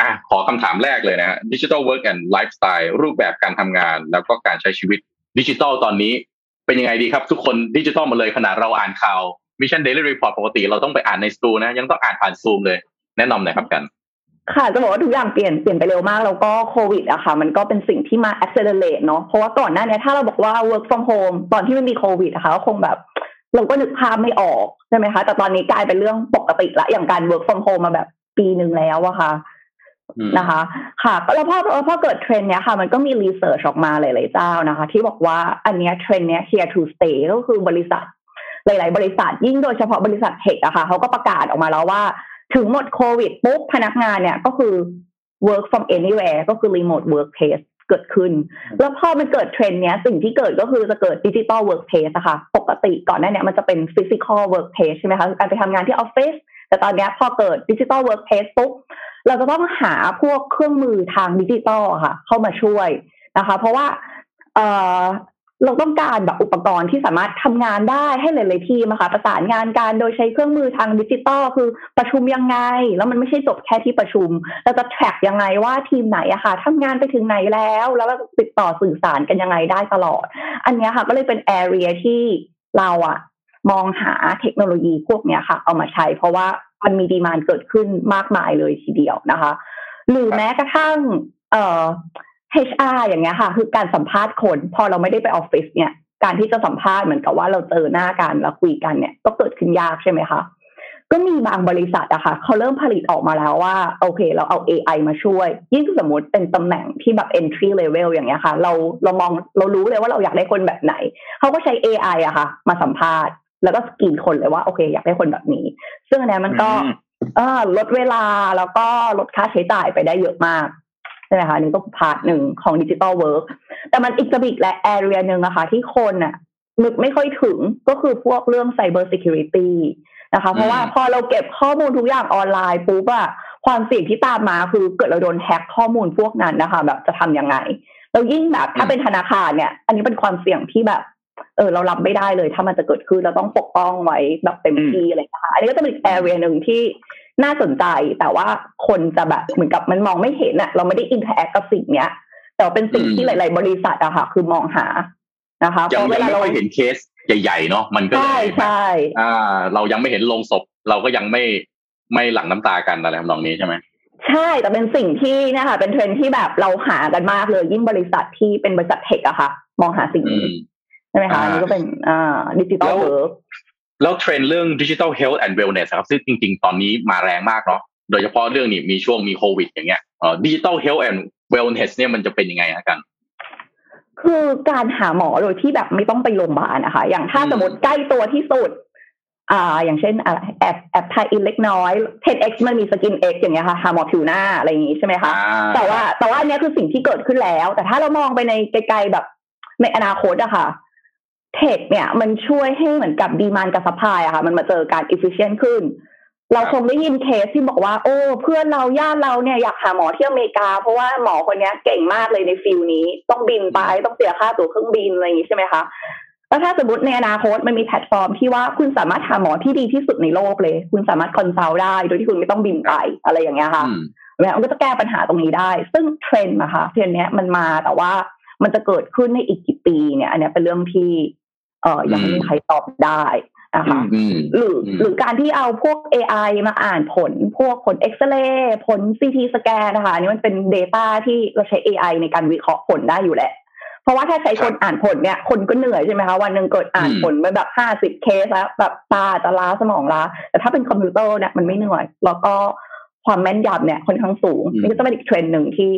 อะขอคำถามแรกเลยนะฮะ digital work and lifestyle รูปแบบการทำงาน แล้วก็การใช้ชีวิตดิจิทัลตอนนี้เป็นยังไงดีครับทุกคนดิจิทัลมาเลยขนาดเราอ่านข่าว Mission Daily Report ปกติเราต้องไปอ่านในสตูนะยังต้องอ่านผ่านซูมเลยแนะนำหน่อยครับกัน ค่ะจะบอกว่าทุกอย่างเปลี่ยนเปลี่ยนไปเร็วมาก แล้วก็โควิดอะค่ะ มันก็เป็นสิ่งที่มา accelerate เนาะเพราะว่าก่อนหน้านี้ถ้าเราบอกว่า work from home ตอนที่ไม่มีโควิดอะค่ะก็คงแบบ เราก็นึกภาพไม่ออกใช่ไหมคะ แต่ตอนนี้กลายเป็นเรื่องปกติละ อย่างการ work from home มาแบบปีหนึ่งแล้วอะค่ะนะคะ ค่ะแล้วพอพอเกิดเทรนเนี้ยค่ะ มันก็มีรีเสิร์ชออกมาหลายๆเจ้านะคะ ที่บอกว่าอันเนี้ยเทรนเนี้ย here to stay ก็คือบริษัท หลาย ๆ บริษัทยิ่งโดยเฉพาะบริษัท tech อะค่ะเขาก็ประกาศออกมาแล้วว่า ถึงหมดโควิดปุ๊บพนักงานเนี่ยก็คือ work from anywhere ก็คือ remote workplace เกิดขึ้น แล้วพอมันเกิดเทรนด์เนี้ยสิ่งที่เกิดก็คือจะเกิด digital workplace อะค่ะ ปกติก่อนหน้านี้มันจะเป็น physical workplace ใช่ไหมคะการไปทำงานที่ออฟฟิศแต่ตอนนี้พอเกิด digital workplace ปุ๊บเราจะต้องหาพวกเครื่องมือทางดิจิตอลค่ะ เข้ามาช่วยนะคะ เพราะว่าเออ เราต้องการแบบอุปกรณ์ที่สามารถทำงานได้ให้หลายๆทีมนะคะประสานงานการโดยใช้เครื่องมือทางดิจิตอลคือประชุมยังไง แล้วมันไม่ใช่จบแค่ที่ประชุม เราจะแทร็กยังไงว่าทีมไหนอะค่ะทำงานไปถึงไหนแล้ว แล้วติดต่อสื่อสารกันยังไงได้ตลอด อันนี้ค่ะก็เลยเป็นแอเรียที่เราอะมองหาเทคโนโลยีพวกนี้ค่ะ เอามาใช้ เพราะว่ามันมีดีมานเกิดขึ้นมากมายเลยทีเดียวนะคะ หรือแม้กระทั่ง เอ่อ HR อย่างเงี้ยค่ะ คือการสัมภาษณ์คนพอเราไม่ได้ไปออฟฟิศเนี่ยการที่จะสัมภาษณ์เหมือนกับว่าเราเจอหน้ากันแล้วคุยกันเนี่ย ก็เกิดขึ้นยากใช่ไหมคะก็มีบางบริษัทอะค่ะเขาเริ่มผลิตออกมาแล้วว่า โอเค เราเอา AI มาช่วย ยิ่งสมมติเป็นตำแหน่งที่แบบ entry level อย่างเงี้ยค่ะ เราเรามองเรารู้เลยว่าเราอยากได้คนแบบไหน เขาก็ใช้ AI อะค่ะ มาสัมภาษณ์ แล้วก็สกรีนคนเลยว่าโอเค อยากได้คนแบบนี้ ซึ่งอันนี้มันก็เออลดเวลาแล้วก็ลดค่าใช้จ่ายไปได้เยอะมากใช่ไหมคะนี่ก็ part หนึ่งของ digital work แต่มันอีกกระบิกและ area หนึ่งอะคะที่คนอะนึกไม่ค่อยถึงก็คือพวกเรื่อง cyber security นะคะ เพราะว่าพอเราเก็บข้อมูลทุกอย่างออนไลน์ปุ๊บอะความเสี่ยงที่ตามมาคือเกิดเราโดนแฮ็กข้อมูลพวกนั้นนะคะ แบบจะทำยังไงแล้วยิ่งแบบถ้าเป็นธนาคารเนี่ย อันนี้เป็นความเสี่ยงที่แบบ เออ เรารับไม่ได้เลย ถ้ามันจะเกิดขึ้นเราต้องปกป้องไว้แบบเต็มที่อะไรนะคะอันนี้ก็จะเป็น area หนึ่งที่ น่าสนใจแต่ว่าคนจะแบบเหมือนกับมันมองไม่เห็นอะเราไม่ได้ interact กับสิ่งเนี้ย แต่เป็นสิ่งที่หลาย ๆ บริษัทอะค่ะ คือมองหานะคะเพราะเวลาเราเห็นเคสใหญ่ ๆ เนาะมันก็ใช่ใช่อ่า เรายังไม่เห็นโลงศพ เราก็ยังไม่ไม่หลั่งน้ำตากันอะไรทำนองนี้ใช่ไหมใช่แต่เป็นสิ่งที่นะคะเป็นเทรนด์ที่แบบเราหากันมากเลย ยิ่งบริษัทที่เป็นบริษัท tech อะค่ะ มองหาสิ่งนี้ใช่ไหมคะอันนี้ก็เป็นอ่า digital work แล้วเทรนด์เรื่อง digital health and wellness ครับซึ่งจริง ๆ ตอนนี้มาแรงมากเนาะโดยเฉพาะเรื่องนี้มีช่วงมีโควิด อย่างเงี้ยเอ่อ digital health and wellness เนี่ยมันจะเป็นยังไงฮะกันคือการหาหมอโดยที่แบบไม่ต้องไปโรงพยาบาลนะคะ อย่างถ้าสมมติใกล้ตัวที่สุด อ่า อย่างเช่นอะไรแอบแอบ tie-in เล็กน้อย 10x มันมี SkinX อย่างเงี้ยค่ะหาหมอผิวหน้าอะไรอย่างงี้ใช่ไหมคะแต่ว่าแต่ว่าอันนี้คือสิ่งที่เกิดขึ้นแล้ว แต่ถ้าเรามองไปในไกลๆแบบในอนาคตอะค่ะ tech เนี่ยมันช่วยให้เหมือนกับ demand กับ supply อะค่ะมันมาเจอกัน efficient ขึ้น เราคงได้ยินเคสที่บอกว่า โอ้เพื่อนเราญาติเราเนี่ยอยากหาหมอที่อเมริกา เพราะว่าหมอคนนี้เก่งมากเลยใน field นี้ ต้องบินไปต้องเสียค่าตั๋วเครื่องบินอะไรอย่างนี้ใช่ไหมคะแล้วถ้าสมมติในอนาคตมันมีแพลตฟอร์มที่ว่าคุณสามารถหาหมอที่ดีที่สุดในโลกเลย คุณสามารถ consult ได้โดยที่คุณไม่ต้องบินไปอะไรอย่างเงี้ยค่ะแล้วมันก็จะแก้ปัญหาตรงนี้ได้ ซึ่งเทรนด์นะคะเทรนด์เนี้ยมันมาแต่ว่ามันจะเกิดขึ้นในอีกกี่ปีเนี่ย อันนี้เป็นเรื่องที่ เอ่อยังไม่มีใครตอบได้นะคะหรือหรือการที่เอาพวก AI มาอ่านผล พวกผลเอ็กซเรย์ผลซีทีสแกนนะคะนี่มันเป็น Data ที่เราใช้ AI ในการวิเคราะห์ผลได้อยู่แหละ เพราะว่าถ้าใช้คนอ่านผลเนี่ย คนก็เหนื่อยใช่ไหมคะวันหนึ่งเกิดอ่านผลไปแบบห้าสิบเคสแล้วแบบตาจะล้าสมองล้าแต่ถ้าเป็นคอมพิวเตอร์เนี่ยมันไม่เหนื่อย แล้วก็ความแม่นยำเนี่ยค่อนข้างสูงนี่ก็จะเป็นอีกเทรนด์หนึ่งที่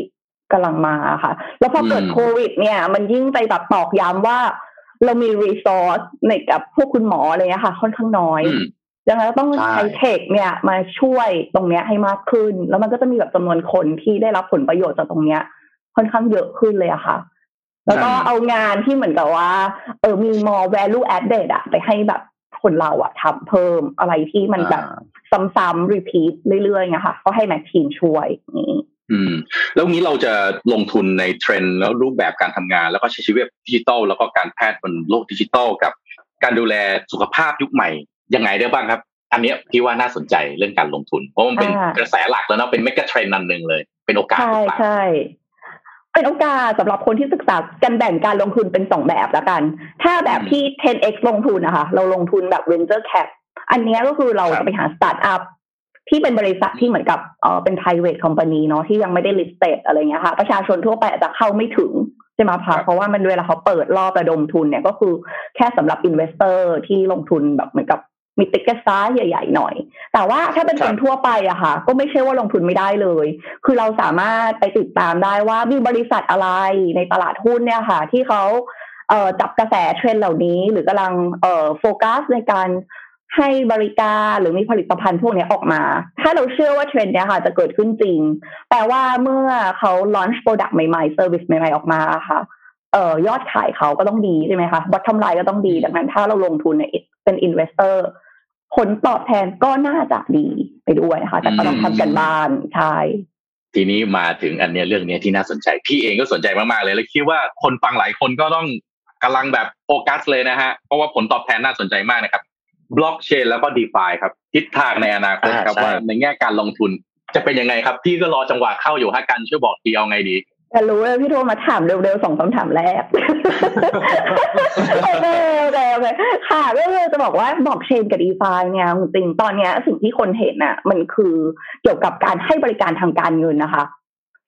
กำลังมาค่ะ แล้วพอเกิดโควิด เนี่ย มันยิ่งไปแบบตอกย้ำว่า เรามีรีซอสในกับพวกคุณหมออะไรเงี้ยค่ะ ค่อนข้างน้อยดังนั้นต้องใช้เทคเนี่ยมาช่วยตรงเนี้ยให้มากขึ้น แล้วมันก็จะมีแบบจำนวนคนที่ได้รับผลประโยชน์จากตรงเนี้ย ค่อนข้างเยอะขึ้นเลยอะค่ะ แล้วก็เอางานที่เหมือนกับว่า เออมี more value added อะไปให้แบบคนเราอะทำเพิ่มอะไรที่มันแบบซ้ำๆ repeat เรื่อยๆไงค่ะ ก็ให้แม็กทีมช่วยนี้ อืมแล้วนี้เราจะลงทุนในเทรนด์แล้วรูปแบบการทำงาน แล้วก็ใช้ชีวิตดิจิตอลแล้วก็การแพทย์บนโลกดิจิตอลกับ การดูแลสุขภาพยุคใหม่ยังไงได้บ้างครับ อันนี้พี่ว่าน่าสนใจเรื่องการลงทุน เพราะมันเป็นกระแสหลักแล้วเนาะเป็นเมกะเทรนด์อันหนึ่งเลย เป็นโอกาสใช่ใช่เป็นโอกาสสำหรับคนที่ศึกษากันแบ่งการลงทุนเป็นสองแบบแล้วกัน ถ้าแบบที่ 10x ลงทุนนะคะเราลงทุนแบบ venture cap อันนี้ก็คือเราจะไปหาสตาร์ทอัพ ที่เป็นบริษัทที่เหมือนกับเออเป็น private company เนาะที่ยังไม่ได้ listed อะไรเงี้ยค่ะ ประชาชนทั่วไปอาจจะเข้าไม่ถึงใช่ไหมคะเพราะว่ามันเวลาเขาเปิดรอบระดมทุนเนี่ยก็คือแค่สำหรับ investor ที่ลงทุนแบบเหมือนกับมี ticket size ใหญ่ๆหน่อย แต่ว่าถ้าเป็นคนทั่วไปอะค่ะ ก็ไม่ใช่ว่าลงทุนไม่ได้เลย คือเราสามารถไปติดตามได้ว่ามีบริษัทอะไรในตลาดหุ้นเนี่ยค่ะ ที่เขาเอ่อจับกระแสเทรนด์เหล่านี้ หรือกำลังเอ่อโฟกัสในการ ให้บริการหรือมีผลิตภัณฑ์พวกนี้ออกมา ถ้าเราเชื่อว่าเทรนด์เนี้ยค่ะ จะเกิดขึ้นจริงแต่ว่าเมื่อเขา launch product ใหม่ๆ service ใหม่ๆออกมาค่ะเอ่อยอดขายเขาก็ต้องดีใช่ไหมคะ bottom line ก็ต้องดี ดังนั้นถ้าเราลงทุนในเป็น investorผลตอบแทนก็น่าจะดีไปด้วยนะคะ แต่ก็ต้องทำกันบ้านใช่ทีนี้มาถึงอันเนี้ยเรื่องนี้ที่น่าสนใจ พี่เองก็สนใจมากๆเลย แล้วคิดว่าคนฟังหลายคนก็ต้องกำลังแบบโฟกัสเลยนะฮะ เพราะว่าผลตอบแทนน่าสนใจมากนะครับ บล็อกเชนแล้วก็ดีฟาครับ ทิศทางในอนาคตครับว่าในแง่การลงทุนจะเป็นยังไงครับ พี่ก็รอจังหวะเข้าอยู่ฮะกันช่วยบอกทีเอาไงดีจะรู้เลยพี่โทรมาถามเร็วๆสองคำถามแรกโอเคโอเคโอเคค่ะก็คือจะบอกว่าบอกเชนกับ DeFi เนี่ยจริงตอนเนี้ยสิ่งที่คนเห็นอะ มันคือเกี่ยวกับการให้บริการทางการเงินนะคะ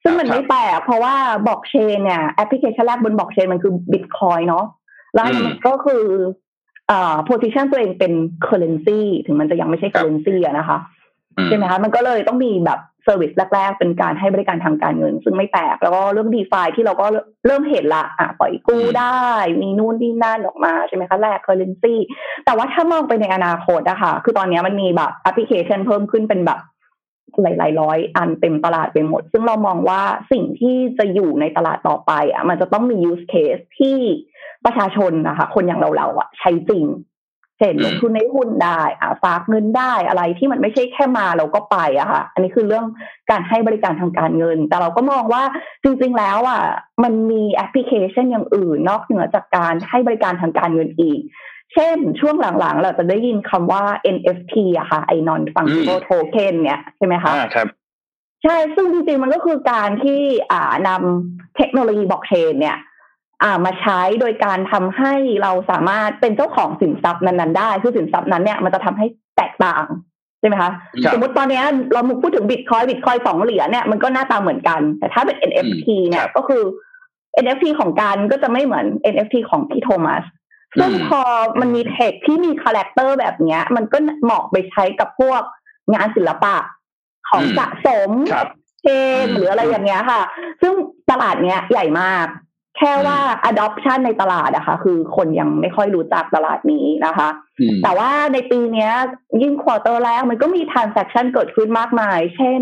ซึ่งมันไม่แปลกเพราะว่าบอกเชนเนี่ยแอปพลิเคชันแรกบนบอกเชนมันคือบิตคอยน์เนาะแล้วมันก็คืออ่า position ตัวเองเป็น currency ถึงมันจะยังไม่ใช่ currency อะนะคะใช่ไหมคะมันก็เลยต้องมีแบบ service แรก ๆ เป็นการให้บริการทางการเงิน ซึ่งไม่แปลกแล้วก็เรื่อง DeFi ที่เราก็เริ่มเห็นละอะปล่อยกู้ได้ มีนู่นนี่นั่นออกมาใช่ไหมคะแลก currency แต่ว่าถ้ามองไปในอนาคตอะค่ะคือตอนนี้มันมีแบบแอปพลิเคชันเพิ่มขึ้นเป็นแบบหลายๆร้อยอันเต็มตลาดไปหมด ซึ่งเรามองว่าสิ่งที่จะอยู่ในตลาดต่อไปอะมันจะต้องมี use case ที่ ประชาชนนะคะ คนอย่างเราๆอะใช้จริงเช่นลงทุนในหุ้นได้อ่าฝากเงินได้อะไรที่มันไม่ใช่แค่มาแล้วก็ไปอะค่ะ อันนี้คือเรื่องการให้บริการทางการเงิน แต่เราก็มองว่าจริงๆแล้วอะมันมีแอปพลิเคชันอย่างอื่น นอกเหนือจากการให้บริการทางการเงินอีก เช่น ช่วงหลังๆ เราจะได้ยินคำว่า NFT อะค่ะไอ้ non fungible token เนี่ยใช่ไหมคะครับใช่ ซึ่งจริงๆ มันก็คือการที่อ่านำเทคโนโลยีบล็อกเชนเนี่ย อ่ามาใช้โดยการทำให้เราสามารถเป็นเจ้าของสินทรัพย์นั้นๆได้คือสินทรัพย์นั้นเนี่ยมันจะทำให้แตกต่างใช่ไหมคะสมมติตอนนี้เราพูดถึงบิตคอยน์บิตคอยน์สองเหรียญเนี่ยมันก็หน้าตาเหมือนกัน แต่ถ้าเป็น NFT เนี่ยก็คือ NFT ของการก็จะไม่เหมือน NFT ของพี่โทมัสซึ่งพอมันมี tech ที่มี character แบบเนี้ย มันก็เหมาะไปใช้กับพวกงานศิลปะของสะสมเกมหรืออะไรอย่างเงี้ยค่ะ ซึ่งตลาดเนี้ยใหญ่มาก แค่ว่า adoption ในตลาดอะค่ะคือคนยังไม่ค่อยรู้จักตลาดนี้นะคะ แต่ว่าในปีนี้ยิ่ง quarter แรกมันก็มี transaction เกิดขึ้นมากมาย เช่น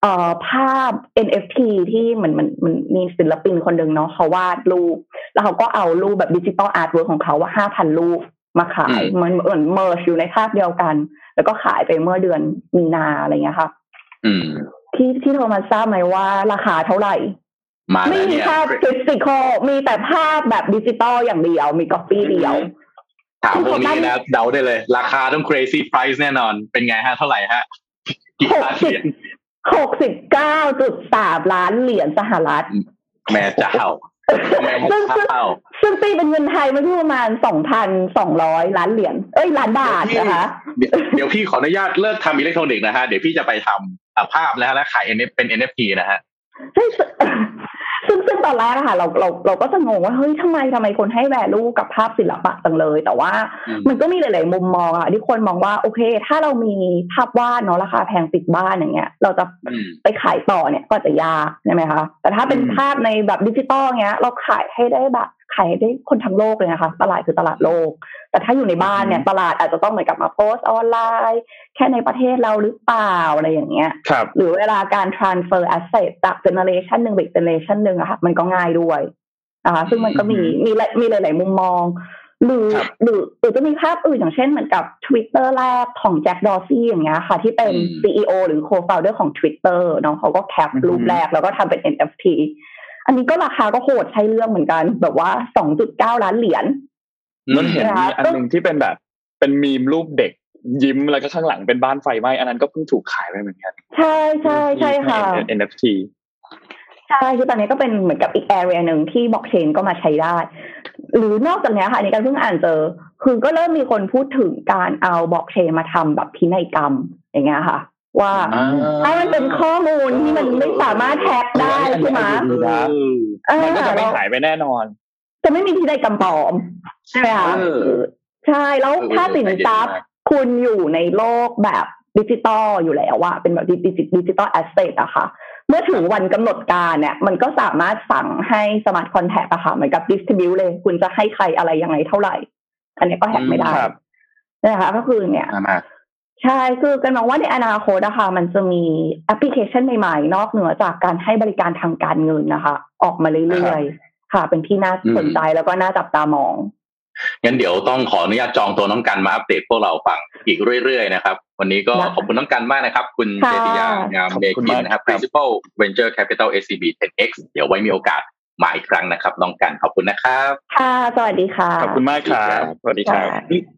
เอ่อภาพ NFT ที่เหมือนมันมันมีศิลปินคนหนึ่งเนาะเขาวาดรูป แล้วเขาก็เอารูปแบบ digital artwork ของเขาว่าห้าพันรูปมาขายมันเหมือน merge อยู่ในภาพเดียวกัน แล้วก็ขายไปเมื่อเดือนมีนาอะไรเงี้ยค่ะที่พี่โทมัสทราบไหมว่าราคาเท่าไหร่ มาไม่มีภาพ physical มีแต่ภาพแบบดิจิตอลอย่างเดียว มีก๊อปปี้เดียวถามพวกนี้นะเดาได้เลย ราคาต้อง crazy price แน่นอน เป็นไงฮะ เท่าไหร่ฮะหกสิบหกสิบเก้าจุดสามล้านเหรียญสหรัฐ แม่เจ้าซึ่งซึ่งตีเป็นเงินไทยมันประมาณสองพันสองร้อยล้านเหรียญเอ้ยล้านบาทนะคะเดี๋ยวพี่ขออนุญาตเลิกทำอิเล็กทรอนิกส์นะฮะ เดี๋ยวพี่จะไปทำภาพแล้วแล้วขายเป็น NFT นะฮะ ซึ่งซึ่งตอนแรกอะค่ะ เราเราเราก็จะงงว่าเฮ้ยทำไมทำไมคนให้แวลูกับภาพศิลปะจังเลย แต่ว่ามันก็มีหลาย ๆ มุมมองอะที่คนมองว่าโอเค ถ้าเรามีภาพวาดเนาะราคาแพงติดบ้านอย่างเงี้ย เราจะไปขายต่อเนี่ยก็จะยากใช่ไหมคะแต่ถ้าเป็นภาพในแบบดิจิตอลเงี้ย เราขายให้ได้แบบ ขายได้คนทั้งโลกเลยนะคะ ตลาดคือตลาดโลก แต่ถ้าอยู่ในบ้านเนี่ย ตลาดอาจจะต้องเหมือนกับมาโพสออนไลน์ แค่ในประเทศเราหรือเปล่าอะไรอย่างเงี้ยหรือเวลาการ transfer asset จาก generation หนึ่งไป generation หนึ่งอะค่ะ มันก็ง่ายด้วยนะคะซึ่งมันก็มีมีมีหลาย ๆ มุมมอง หรือหรือหรือจะมีภาพอื่นอย่างเช่นเหมือนกับ Twitter แรกของแจ็คดอซี่อย่างเงี้ยค่ะ ที่เป็น CEO หรือ co-founder ของ Twitter เนาะเขาก็แคปรูปแรกแล้วก็ทำเป็น NFT อันนี้ก็ราคาก็โหดใช้เรื่องเหมือนกัน แบบว่าสองจุดเก้าล้านเหรียญมันเห็นมีอันหนึ่งที่เป็นแบบ เป็นมีมรูปเด็กยิ้มแล้วก็ข้างหลังเป็นบ้านไฟไหม้อันนั้นก็เพิ่งถูกขายไปเหมือนกัน ใช่ใช่ใช่ค่ะ NFT ใช่คือตอนนี้ก็เป็นเหมือนกับอีกแอเรียหนึ่งที่บล็อกเชนก็มาใช้ได้ หรือนอกจากนี้ค่ะอันนี้การเพิ่งอ่านเจอ คือก็เริ่มมีคนพูดถึงการเอาบล็อกเชนมาทำแบบพินัยกรรมอย่างเงี้ยค่ะ ว่าถ้ามันเป็นข้อมูลที่มันไม่สามารถแท็กได้ใช่ไหมมันก็จะไม่หายไปแน่นอน จะไม่มีที่ใดกำปอม ใช่ไหมคะใช่แล้วถ้าสินทรัพย์คุณอยู่ในโลกแบบดิจิตอลอยู่แล้วว่าเป็นแบบดิจิ digital asset อะค่ะ เมื่อถึงวันกำหนดการเนี่ยมันก็สามารถสั่งให้ smart contract อะค่ะเหมือนกับ distribute เลย คุณจะให้ใครอะไรยังไงเท่าไหร่ อันนี้ก็แฮกไม่ได้นะคะก็คือเนี่ย ใช่คือกันมองว่าในอนาคตนะคะมันจะมีแอปพลิเคชันใหม่ๆ นอกเหนือจากการให้บริการทางการเงินนะคะ ออกมาเรื่อยๆค่ะ เป็นที่น่าสนใจแล้วก็น่าจับตามองงั้นเดี๋ยวต้องขออนุญาตจองตัวน้องกันมาอัปเดตพวกเราฟังอีกเรื่อยๆนะครับ วันนี้ก็ขอบคุณน้องกันมากนะครับ คุณเจติยางามเดกินนะครับ Principal Venture Capital SCB 10X เดี๋ยวไว้มีโอกาสมาอีกครั้งนะครับ น้องกันขอบคุณนะครับ ค่ะ สวัสดีค่ะ ขอบคุณมากครับ สวัสดีครับ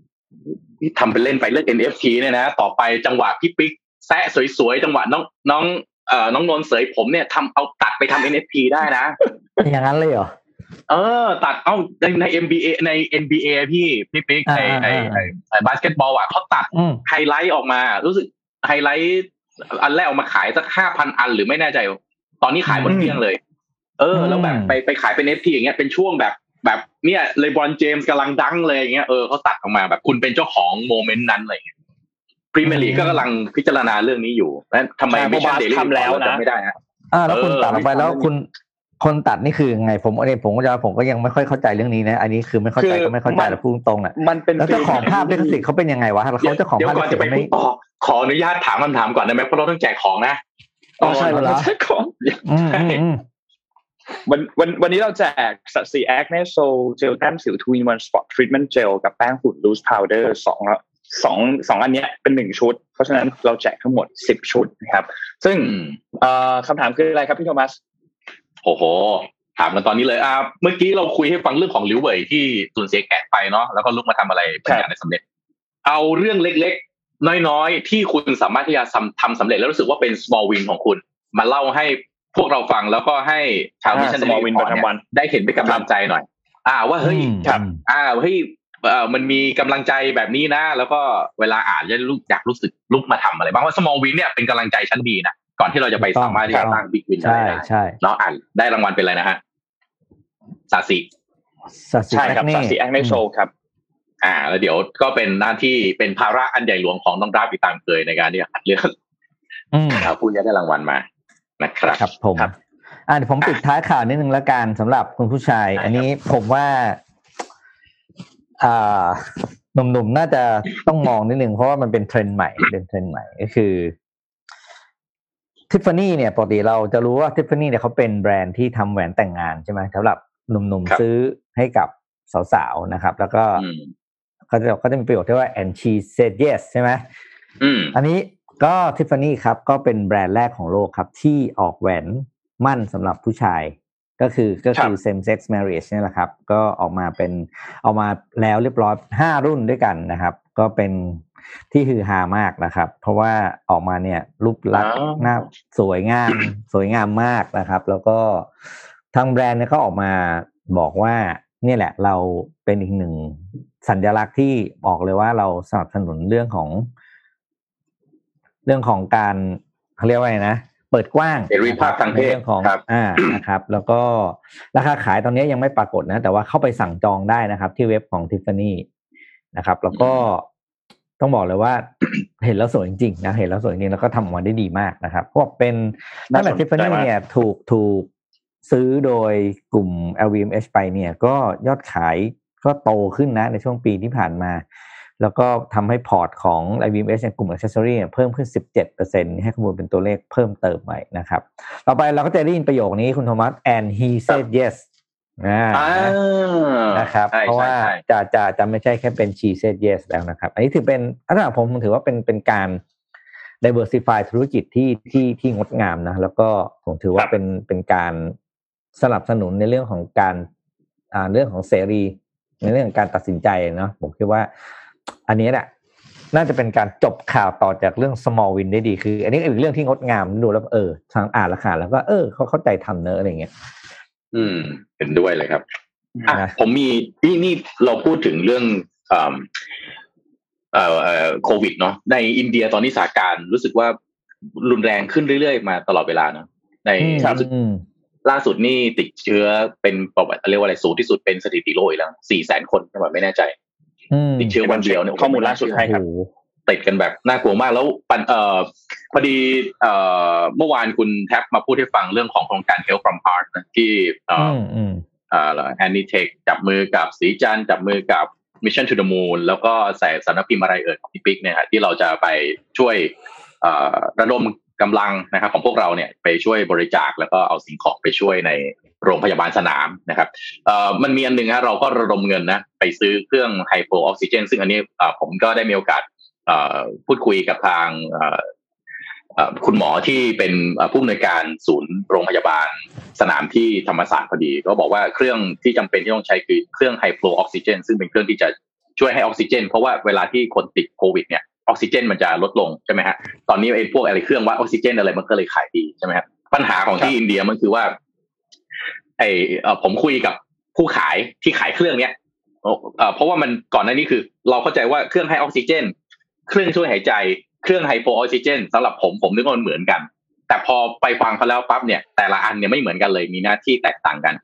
ที่ทำเป็นเล่นไปเรื่อง NFT เนี่ยนะ ต่อไปจังหวะพี่ปิ๊กแซะสวยๆจังหวะน้องน้องเอ่อน้องนนเสยผมเนี่ยทำเอาตัดไปทำ NFT ได้นะ อย่างนั้นเลยเหรอเออ ตัดเอาในใน NBA ใน NBA พี่พี่ปิ๊กในในในบาสเกตบอลอะเขาตัดไฮไลท์ออกมา รู้สึกไฮไลท์อันแรกออกมาขายสักห้าพันอันหรือไม่แน่ใจ ตอนนี้ขายหมดเกลี้ยงเลย เออ แล้วแบบไปไปขายเป็น NFT อย่างเงี้ยเป็นช่วงแบบ แบบเนี่ยเลบอนเจมส์กำลังดังเลยอย่างเงี้ยเออเขาตัดออกมาแบบคุณเป็นเจ้าของ moment นั้นอะไรเงี้ยพรีเมียร์ลีกก็กำลังพิจารณาเรื่องนี้อยู่แล้วทำไม Mission Daily ทำแล้วนะไม่ได้ฮะอ่าแล้วคุณตัดออกไปแล้วคุณคนตัดนี่คือไงผมเองผมก็จะผมก็ยังไม่ค่อยเข้าใจเรื่องนี้นะ อันนี้คือไม่เข้าใจก็ไม่เข้าใจแต่พูดตรงอะมันเป็นแล้วเจ้าของภาพลิขสิทธิ์เขาเป็นยังไงวะเขาเจ้าของภาพลิขสิทธิ์ไม่ขออนุญาตถามคำถามก่อนได้ไหมเพราะเราต้องแจกของนะอ๋อใช่แล้วแจกของ วันวันวันนี้เราแจก Sasi Acne Sol เจลแต้มสิว two in one spot treatment gel กับแป้งฝุ่น loose powder สองสองสองอันนี้เป็นหนึ่งชุด เพราะฉะนั้นเราแจกทั้งหมดสิบชุดนะครับ ซึ่งคำถามคืออะไรครับพี่โทมัสโอ้โห ถามกันตอนนี้เลยอ่าเมื่อกี้เราคุยให้ฟังเรื่องของลิวเว่ยที่สูญเสียแกะไปเนาะแล้วก็ลุกมาทำอะไรเป็นอย่างในสำเร็จ เอาเรื่องเล็กๆ น้อยๆ ที่คุณสามารถที่จะทำสำเร็จแล้วรู้สึกว่าเป็น small win ของคุณ มาเล่าให้ พวกเราฟังแล้วก็ให้ชาว Mission small win ประจำวันได้เห็นเป็นกำลังใจหน่อย อ่า ว่าเฮ้ยครับอ่าเฮ้ยเอ่อมันมีกำลังใจแบบนี้นะ แล้วก็เวลาอ่านจะรู้อยากรู้สึกลุกมาทำอะไรบ้างว่า small win เนี่ยเป็นกำลังใจชั้นดีนะก่อนที่เราจะไปสามารถที่จะตั้ง big win ได้ใช่เนาะอ่านได้รางวัลเป็นอะไรนะฮะ Sasiใช่ครับ Sasi แอคเนโชครับ อ่า แล้วเดี๋ยวก็เป็นหน้าที่เป็นภาระอันใหญ่หลวงของน้องราบีตามเคยในการที่จะคัดเลือกเอาผู้จะได้รางวัลมา นะครับครับผมอ่าเดี๋ยวผมปิดท้ายข่าวนิดนึงละกันสำหรับคุณผู้ชาย อันนี้ผมว่าอ่าหนุ่มๆน่าจะต้องมองนิดนึงเพราะว่ามันเป็นเทรนด์ใหม่เป็นเทรนด์ใหม่ก็คือทิฟฟานี่เนี่ยปกติเราจะรู้ว่าทิฟฟานี่เนี่ยเขาเป็นแบรนด์ที่ทำแหวนแต่งงานใช่ไหมสำหรับหนุ่มๆซื้อให้กับสาวๆนะครับ แล้วก็เขาจะเขาจะมีประโยชน์ที่ว่า and she said yes ใช่ไหมอันนี้ ก็ทิฟฟานี่ครับก็เป็นแบรนด์แรกของโลกครับที่ออกแหวนมั่นสำหรับผู้ชายก็คือก็คือ same sex marriage นี่แหละครับ ก็ออกมาเป็นออกมาแล้วเรียบร้อยห้ารุ่นด้วยกันนะครับ ก็เป็นที่ฮือฮามากนะครับ เพราะว่าออกมาเนี่ยรูปลักษณ์หน้าสวยงามสวยงามมากนะครับ แล้วก็ทางแบรนด์เนี่ยเขาออกมาบอกว่าเนี่ยแหละเราเป็นอีกหนึ่งสัญลักษณ์ที่บอกเลยว่าเราสนับสนุนเรื่องของ เรื่องของการเขาเรียกว่าไงนะเปิดกว้างเสรีภาพทางเพศของอ่านะครับ แล้วก็ราคาขายตอนนี้ยังไม่ปรากฏนะ แต่ว่าเข้าไปสั่งจองได้นะครับ ที่เว็บของทิฟฟานี่นะครับ แล้วก็ต้องบอกเลยว่าเห็นแล้วสวยจริงๆนะเห็นแล้วสวยจริงแล้วก็ทำออกมาได้ดีมากนะครับเพราะเป็นตั้งแต่ทิฟฟานี่เนี่ยถูกถูกซื้อโดยกลุ่ม LVMH ไปเนี่ย ก็ยอดขายก็โตขึ้นนะในช่วงปีที่ผ่านมา แล้วก็ทำให้พอร์ตของ LVMH ในกลุ่ม Accessory เพิ่มขึ้น 17%ให้ข้อมูลเป็นตัวเลขเพิ่มเติมใหม่นะครับ ต่อไปเราก็จะได้ยินประโยคนี้คุณโทมัส and he said yes นะครับ เพราะว่าจะจะจะไม่ใช่แค่เป็นชีเซตเยสแล้วนะครับ อันนี้ถือเป็นอันนั้นผมถือว่าเป็นเป็นการ diversify ธุรกิจที่ที่ที่งดงามนะ แล้วก็ผมถือว่าเป็นเป็นการสนับสนุนในเรื่องของการอ่าเรื่องของเสรี ในเรื่องของการตัดสินใจเนาะผมคิดว่า อันนี้แหละน่าจะเป็นการจบข่าวต่อจากเรื่อง small win ได้ดีคือ อันนี้เป็นเรื่องที่งดงามดูแล้วเออทางอ่านราคาแล้วก็เออเขาเข้าใจทำเนอะอะไรเงี้ย อืม เห็นด้วยเลยครับอะผมมีนี่นี่เราพูดถึงเรื่องเอ่อเอ่อโควิดเนาะในอินเดียตอนนี้สถานการณ์รู้สึกว่ารุนแรงขึ้นเรื่อยๆ มาตลอดเวลาเนาะในล่าสุดล่าสุดนี่ติดเชื้อเป็นประวัติเรียกว่าอะไรสูงที่สุดเป็นสถิติโลกแล้วสี่แสนคนใช่ไหมไม่แน่ใจ ติดเชื้อวันเดียวเนี่ยข้อมูลล่าสุดให้ครับติดกันแบบน่ากลัวมากแล้วปันเอ่อพอดีเอ่อเมื่อวานคุณแท็บมาพูดให้ฟังเรื่องของโครงการ Health from Heart นะที่เอ่อเอ่อแอนนิเทคจับมือกับสีจันจับมือกับ Mission to the Moon แล้วก็ใส่สารพิมพ์อะไรเอ่ยของพี่ปิ๊กเนี่ยที่เราจะไปช่วยระดม กำลังนะครับของพวกเราเนี่ยไปช่วยบริจาคแล้วก็เอาสิ่งของไปช่วยในโรงพยาบาลสนามนะครับเอ่อมันมีอันหนึ่งฮะเราก็ระดมเงินนะไปซื้อเครื่องไฮโปออกซิเจนซึ่งอันนี้ผมก็ได้มีโอกาสพูดคุยกับทางคุณหมอที่เป็นผู้อำนวยการศูนย์โรงพยาบาลสนามที่ธรรมศาสตร์พอดี ก็บอกว่าเครื่องที่จำเป็นที่ต้องใช้คือเครื่องไฮโฟลออกซิเจนซึ่งเป็นเครื่องที่จะช่วยให้ออกซิเจน เพราะว่าเวลาที่คนติดโควิดเนี่ย ออกซิเจนมันจะลดลงใช่ไหมฮะตอนนี้ไอ้พวกอะไรเครื่องวัดออกซิเจนอะไรมันก็เลยขายดีใช่ไหมครับปัญหาของที่อินเดียมันคือว่า ไอ้ผมคุยกับผู้ขายที่ขายเครื่องเนี้ยเพราะว่ามันก่อนหน้านี้คือ เราเข้าใจว่าเครื่องให้ออกซิเจน เครื่องช่วยหายใจเครื่องไฮโปออกซิเจนสำหรับผมผมนึกว่ามันเหมือนกัน แต่พอไปฟังเขาแล้วปั๊บเนี่ยแต่ละอันเนี่ยไม่เหมือนกันเลยมีหน้าที่แตกต่างกัน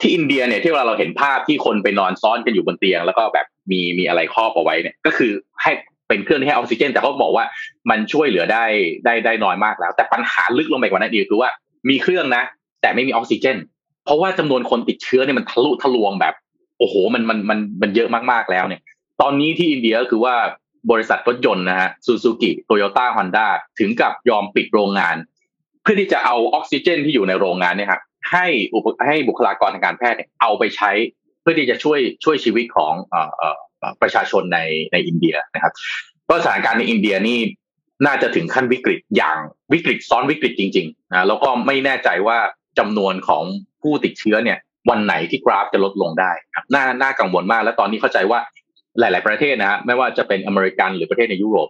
ที่อินเดียเนี่ยที่เวลาเราเห็นภาพที่คนไปนอนซ้อนกันอยู่บนเตียง แล้วก็แบบมีมีอะไรครอบเอาไว้เนี่ย ก็คือให้ เป็นเครื่องที่ให้ออกซิเจน แต่เขาบอกว่ามันช่วยเหลือได้ได้ได้น้อยมากแล้ว แต่ปัญหาลึกลงไปกว่านั้นอีกคือว่ามีเครื่องนะ แต่ไม่มีออกซิเจน เพราะว่าจำนวนคนติดเชื้อเนี่ยมันทะลุทะลวงแบบ โอ้โหมันมันมันมันเยอะมากๆแล้วเนี่ย ตอนนี้ที่อินเดียก็คือว่าบริษัทรถยนต์นะฮะซูซูกิโตโยต้าฮอนด้าถึงกับยอมปิดโรงงาน เพื่อที่จะเอาออกซิเจน ที่อยู่ในโรงงานเนี่ยครับให้อุปให้บุคลากรทางการแพทย์เนี่ยเอาไปใช้ เพื่อที่จะช่วยช่วยชีวิตของเอ่อ ประชาชนในในอินเดียนะครับก็สถานการณ์ในอินเดียนี่น่าจะถึงขั้นวิกฤตอย่างวิกฤตซ้อนวิกฤตจริงๆนะแล้วก็ไม่แน่ใจว่าจำนวนของผู้ติดเชื้อเนี่ยวันไหนที่กราฟจะลดลงได้ครับน่าน่ากังวลมาก และตอนนี้เข้าใจว่าหลาย ๆ ประเทศนะฮะไม่ว่าจะเป็นอเมริกันหรือประเทศในยุโรป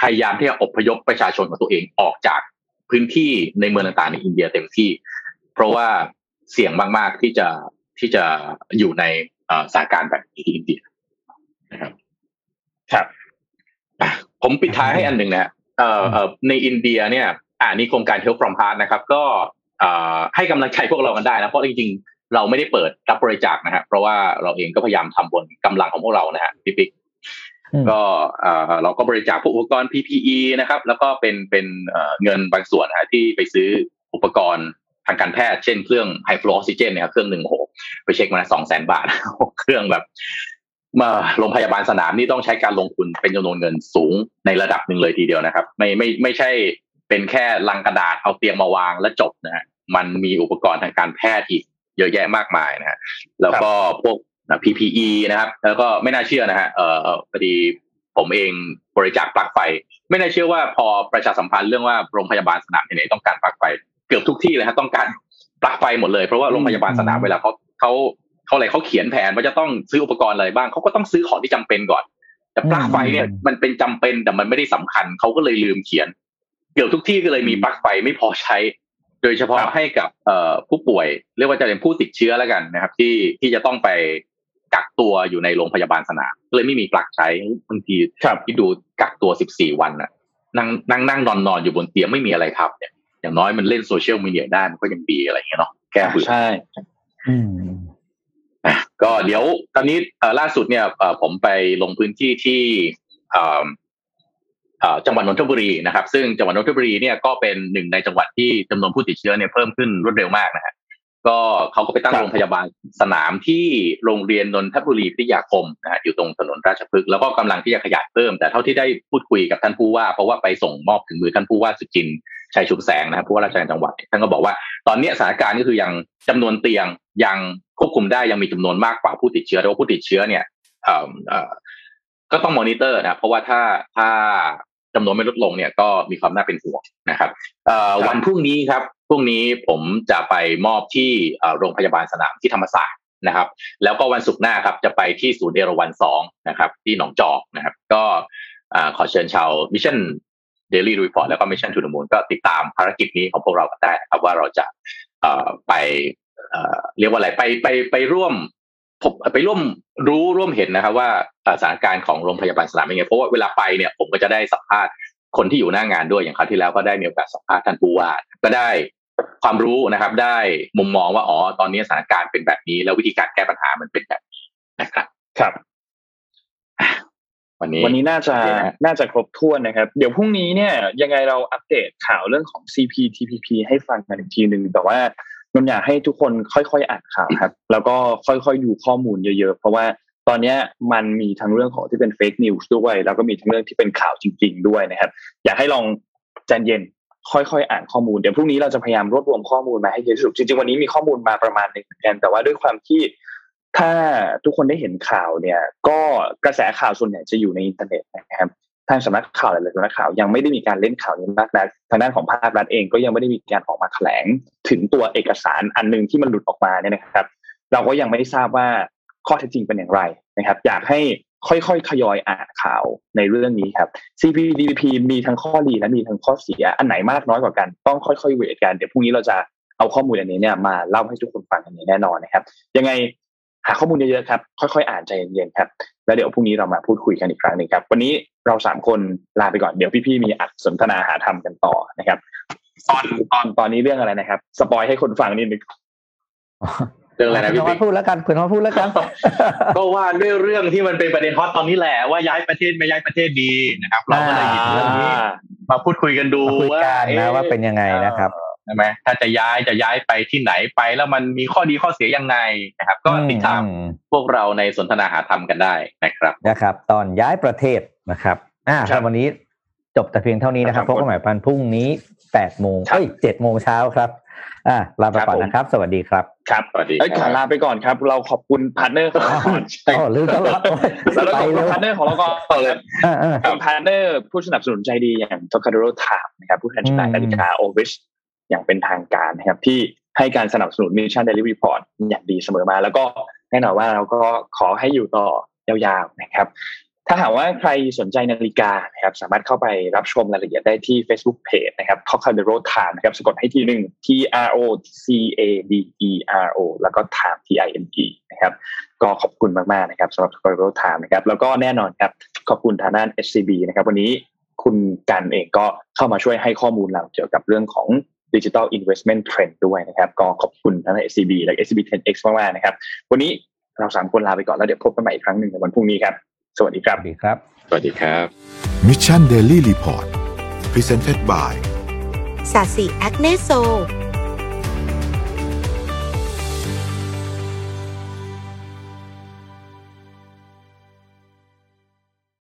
พยายามที่จะอพยพประชาชนของตัวเองออกจากพื้นที่ในเมืองต่าง ๆ ในอินเดียเต็มที่ เพราะว่าเสี่ยงมาก ๆ ที่จะที่จะอยู่ใน สถานการณ์แบบนี้ที่อินเดียนะครับครับผมปิดท้ายให้อันหนึ่งนะเอ่อในอินเดียเนี่ย อ่านี่โครงการ Help from Heart นะครับ ก็ให้กำลังใจพวกเรากันได้นะเพราะจริงๆ เราไม่ได้เปิดรับบริจาคนะฮะเพราะว่าเราเองก็พยายามทำบนกำลังของพวกเรานะฮะพี่ปิ๊กก็เราก็บริจาคพวกอุปกรณ์ PPE นะครับ แล้วก็เป็นเป็นเงินบางส่วนนะที่ไปซื้ออุปกรณ์ ทางการแพทย์เช่นเครื่องไฮฟลูออกซิเจนเนี่ยเครื่องหนึ่งโหไปเช็คมาสองแสนบาท เครื่องแบบมาโรงพยาบาลสนามนี่ต้องใช้การลงทุนเป็นจำนวนเงินสูงในระดับหนึ่งเลยทีเดียวนะครับ ไม่ไม่ไม่ใช่เป็นแค่ลังกระดาษเอาเตียงมาวางแล้วจบนะฮะมันมีอุปกรณ์ทางการแพทย์อีกเยอะแยะมากมายนะฮะแล้วก็พวก PPE นะครับ แล้วก็ไม่น่าเชื่อนะฮะเอ่อพอดีผมเองบริจาคปลั๊กไฟ ไม่น่าเชื่อว่าพอประชาสัมพันธ์เรื่องว่าโรงพยาบาลสนามที่ไหนต้องการปลั๊กไฟเกือบทุกที่เลยฮะต้องการปลั๊กไฟหมดเลยเพราะว่าโรงพยาบาลสนามเวลาเขาเขาเขาอะไรเขาเขียนแผนว่าจะต้องซื้ออุปกรณ์อะไรบ้างเขาก็ต้องซื้อของที่จำเป็นก่อน แต่ปลั๊กไฟเนี่ยมันเป็นจำเป็นแต่มันไม่ได้สำคัญเขาก็เลยลืมเขียน เกือบทุกที่ก็เลยมีปลั๊กไฟไม่พอใช้ โดยเฉพาะให้กับเอ่อผู้ป่วยเรียกว่าจะเป็นผู้ติดเชื้อแล้วกันนะครับ ที่ที่จะต้องไปกักตัวอยู่ในโรงพยาบาลสนามเลยไม่มีปลั๊กใช้บางทีที่ดูกักตัวสิบสี่วันน่ะนั่งนั่งนั่งนอนนอนอยู่บนเตียงไม่มีอะไรทำเนี่ย อย่างน้อยมันเล่นโซเชียลมีเดียได้มันก็ยังดีอะไรอย่างเงี้ยเนาะแก้เบื่อใช่ก็เดี๋ยวตอนนี้ล่าสุดเนี่ยผมไปลงพื้นที่ที่จังหวัดนนทบุรีนะครับ ซึ่งจังหวัดนนทบุรีเนี่ยก็เป็นหนึ่งในจังหวัดที่จำนวนผู้ติดเชื้อเนี่ยเพิ่มขึ้นรวดเร็วมากนะฮะ ก็เขาก็ไปตั้งโรงพยาบาลสนามที่โรงเรียนนนทบุรีพิทยาคมนะอยู่ตรงถนนราชพฤกษ์แล้วก็กำลังที่จะขยายเพิ่ม แต่เท่าที่ได้พูดคุยกับท่านผู้ว่า เพราะว่าไปส่งมอบถึงมือท่านผู้ว่าสุจินชัยชุมแสงนะครับผู้ว่าราชการจังหวัดท่านก็บอกว่าตอนนี้สถานการณ์ก็คือยังจำนวนเตียงยังควบคุมได้ยังมีจำนวนมากกว่าผู้ติดเชื้อแต่ว่าผู้ติดเชื้อเนี่ยก็ต้องมอนิเตอร์นะเพราะว่าถ้าถ้าจำนวนไม่ลดลงเนี่ยก็มีความน่าเป็นห่วงนะครับวันพรุ่งนี้ครับ พรุ่งนี้ผมจะไปมอบที่โรงพยาบาลสนามที่ธรรมศาสตร์นะครับ แล้วก็วันศุกร์หน้าครับจะไปที่ศูนย์เอราวันสองนะครับ ที่หนองจอกนะครับ ก็ขอเชิญชาว Mission Daily Report แล้วก็ Mission To The Moon ก็ติดตามภารกิจนี้ของพวกเรากันได้ครับ ว่าเราจะไปเรียกว่าอะไรไปไปไปร่วมผมไปร่วมรู้ร่วมเห็นนะครับว่าสถานการณ์ของโรงพยาบาลสนามเป็นไงเพราะว่าเวลาไปเนี่ยผมก็จะได้สัมภาษณ์คนที่อยู่หน้างานด้วยอย่างคราวที่แล้วก็ได้มีโอกาสสัมภาษณ์ท่านผู้ว่าก็ได้ ความรู้นะครับ ได้มุมมองว่าอ๋อตอนนี้สถานการณ์เป็นแบบนี้ แล้ววิธีการแก้ปัญหามันเป็นแบบนี้นะครับ ครับ วันนี้วันนี้น่าจะน่าจะครบถ้วนนะครับ เดี๋ยวพรุ่งนี้เนี่ยยังไงเราอัปเดตข่าวเรื่องของ CPTPP ให้ฟังกันอีกทีหนึ่งแต่ว่านนอยากให้ทุกคนค่อยๆอ่านข่าวครับ แล้วก็ค่อยๆดูข้อมูลเยอะๆ เพราะว่าตอนนี้มันมีทั้งเรื่องของที่เป็น fake news ด้วย แล้วก็มีทั้งเรื่องที่เป็นข่าวจริง ๆ ด้วยนะครับ อยากให้ลองใจเย็น ค่อยๆอ่านข้อมูลเดี๋ยวพรุ่งนี้เราจะพยายามรวบรวมข้อมูลมาให้เยอะที่สุดจริงๆวันนี้มีข้อมูลมาประมาณหนึ่งเหมือนกันแต่ว่าด้วยความที่ถ้าทุกคนได้เห็นข่าวเนี่ย ก็กระแสข่าวส่วนใหญ่จะอยู่ในอินเทอร์เน็ตนะครับทางสำนักข่าวหลายๆสำนักข่าวยังไม่ได้มีการเล่นข่าวนี้มากนะทางด้านของภาครัฐเองก็ยังไม่ได้มีการออกมาแถลง ถึงตัวเอกสารอันหนึ่งที่มันหลุดออกมาเนี่ยนะครับ เราก็ยังไม่ได้ทราบว่าข้อเท็จจริงเป็นอย่างไรนะครับ อยากให้ ค่อยๆทยอยอ่านข่าวในเรื่องนี้ครับ CPDPP มีทั้งข้อดีและมีทั้งข้อเสีย อันไหนมากน้อยกว่ากัน ต้องค่อยๆเวทกัน เดี๋ยวพรุ่งนี้เราจะเอาข้อมูลอันนี้เนี่ยมาเล่าให้ทุกคนฟังกันแน่นอนนะครับ ยังไงหาข้อมูลเยอะๆครับ ค่อยๆ อ่านใจเย็นๆครับ แล้วเดี๋ยวพรุ่งนี้เรามาพูดคุยกันอีกครั้งหนึ่งครับ วันนี้เราสามคนลาไปก่อน เดี๋ยวพี่ๆ มีอัดสนทนาหาธรรมกันต่อนะครับ ตอนตอนตอนนี้เรื่องอะไรนะครับ สปอยให้คนฟังนิดนึง รื่องอะไรนะพี่ปิ๊กพูดแล้วกันคุณพ่อพูดแล้วกัน ก็ว่าด้วยเรื่องที่มันเป็นประเด็นฮอตตอนนี้แหละว่าย้ายประเทศไม่ย้ายประเทศดีนะครับ เราก็เลยหยิบเรื่องนี้มาพูดคุยกันดูว่าว่าเป็นยังไงนะครับใช่ไหมถ้าจะย้ายจะย้ายไปที่ไหนไป แล้วมันมีข้อดีข้อเสียยังไงนะครับ ก็ติดตามพวกเราในสนทนาหาธรรมกันได้นะครับนะครับ ตอนย้ายประเทศนะครับอ่าวันนี้จบแต่เพียงเท่านี้นะครับพบกันใหม่วันพรุ่งนี้แปดโมงเอ้ยเจ็ดโมงเช้าครับ อ่าลาไปก่อนนะครับ สวัสดีครับ ครับสวัสดีเอ้ยก่อนลาไปก่อนครับ เราขอบคุณ partner ของเราก่อนอ๋อลืมแล้วเราขอบคุณ partner ของเราก่อนเลยเป็น partner ผู้สนับสนุนใจดีอย่าง t o k a d o r o Time นะครับผู้แทนจำหน่ายนาฬิกา Oris อย่างเป็นทางการนะครับที่ให้การสนับสนุน Mission Daily Report อย่างดีเสมอมา แล้วก็แน่นอนว่าเราก็ขอให้อยู่ต่อยาวๆนะครับ ถ้าหากว่าใครสนใจนาฬิกานะครับสามารถเข้าไปรับชมรายละเอียดได้ที่ Facebook Page นะครับ t o k a d e r o Time นะครับสะกดให้ทีหนึ่ง T R O C A D E R O แล้วก็ Time T I M E นะครับก็ขอบคุณมากๆนะครับสำหรับ t o k a d e r o Time นะครับแล้วก็แน่นอนครับขอบคุณทางด้าน SCB นะครับวันนี้คุณกันเองก็เข้ามาช่วยให้ข้อมูลเราเกี่ยวกับเรื่องของ digital investment trend ด้วยนะครับ ก็ขอบคุณทางด้าน SCB และ SCB 10X มากๆนะครับ วันนี้เราสามคนลาไปก่อนแล้วเดี๋ยวพบกันใหม่อีกครั้งหนึ่งในวันพรุ่งนี้ครับ สวัสดีครับ สวัสดีครับ สวัสดีครับ Mission Daily Report Presented by สาสีแอคเนโซ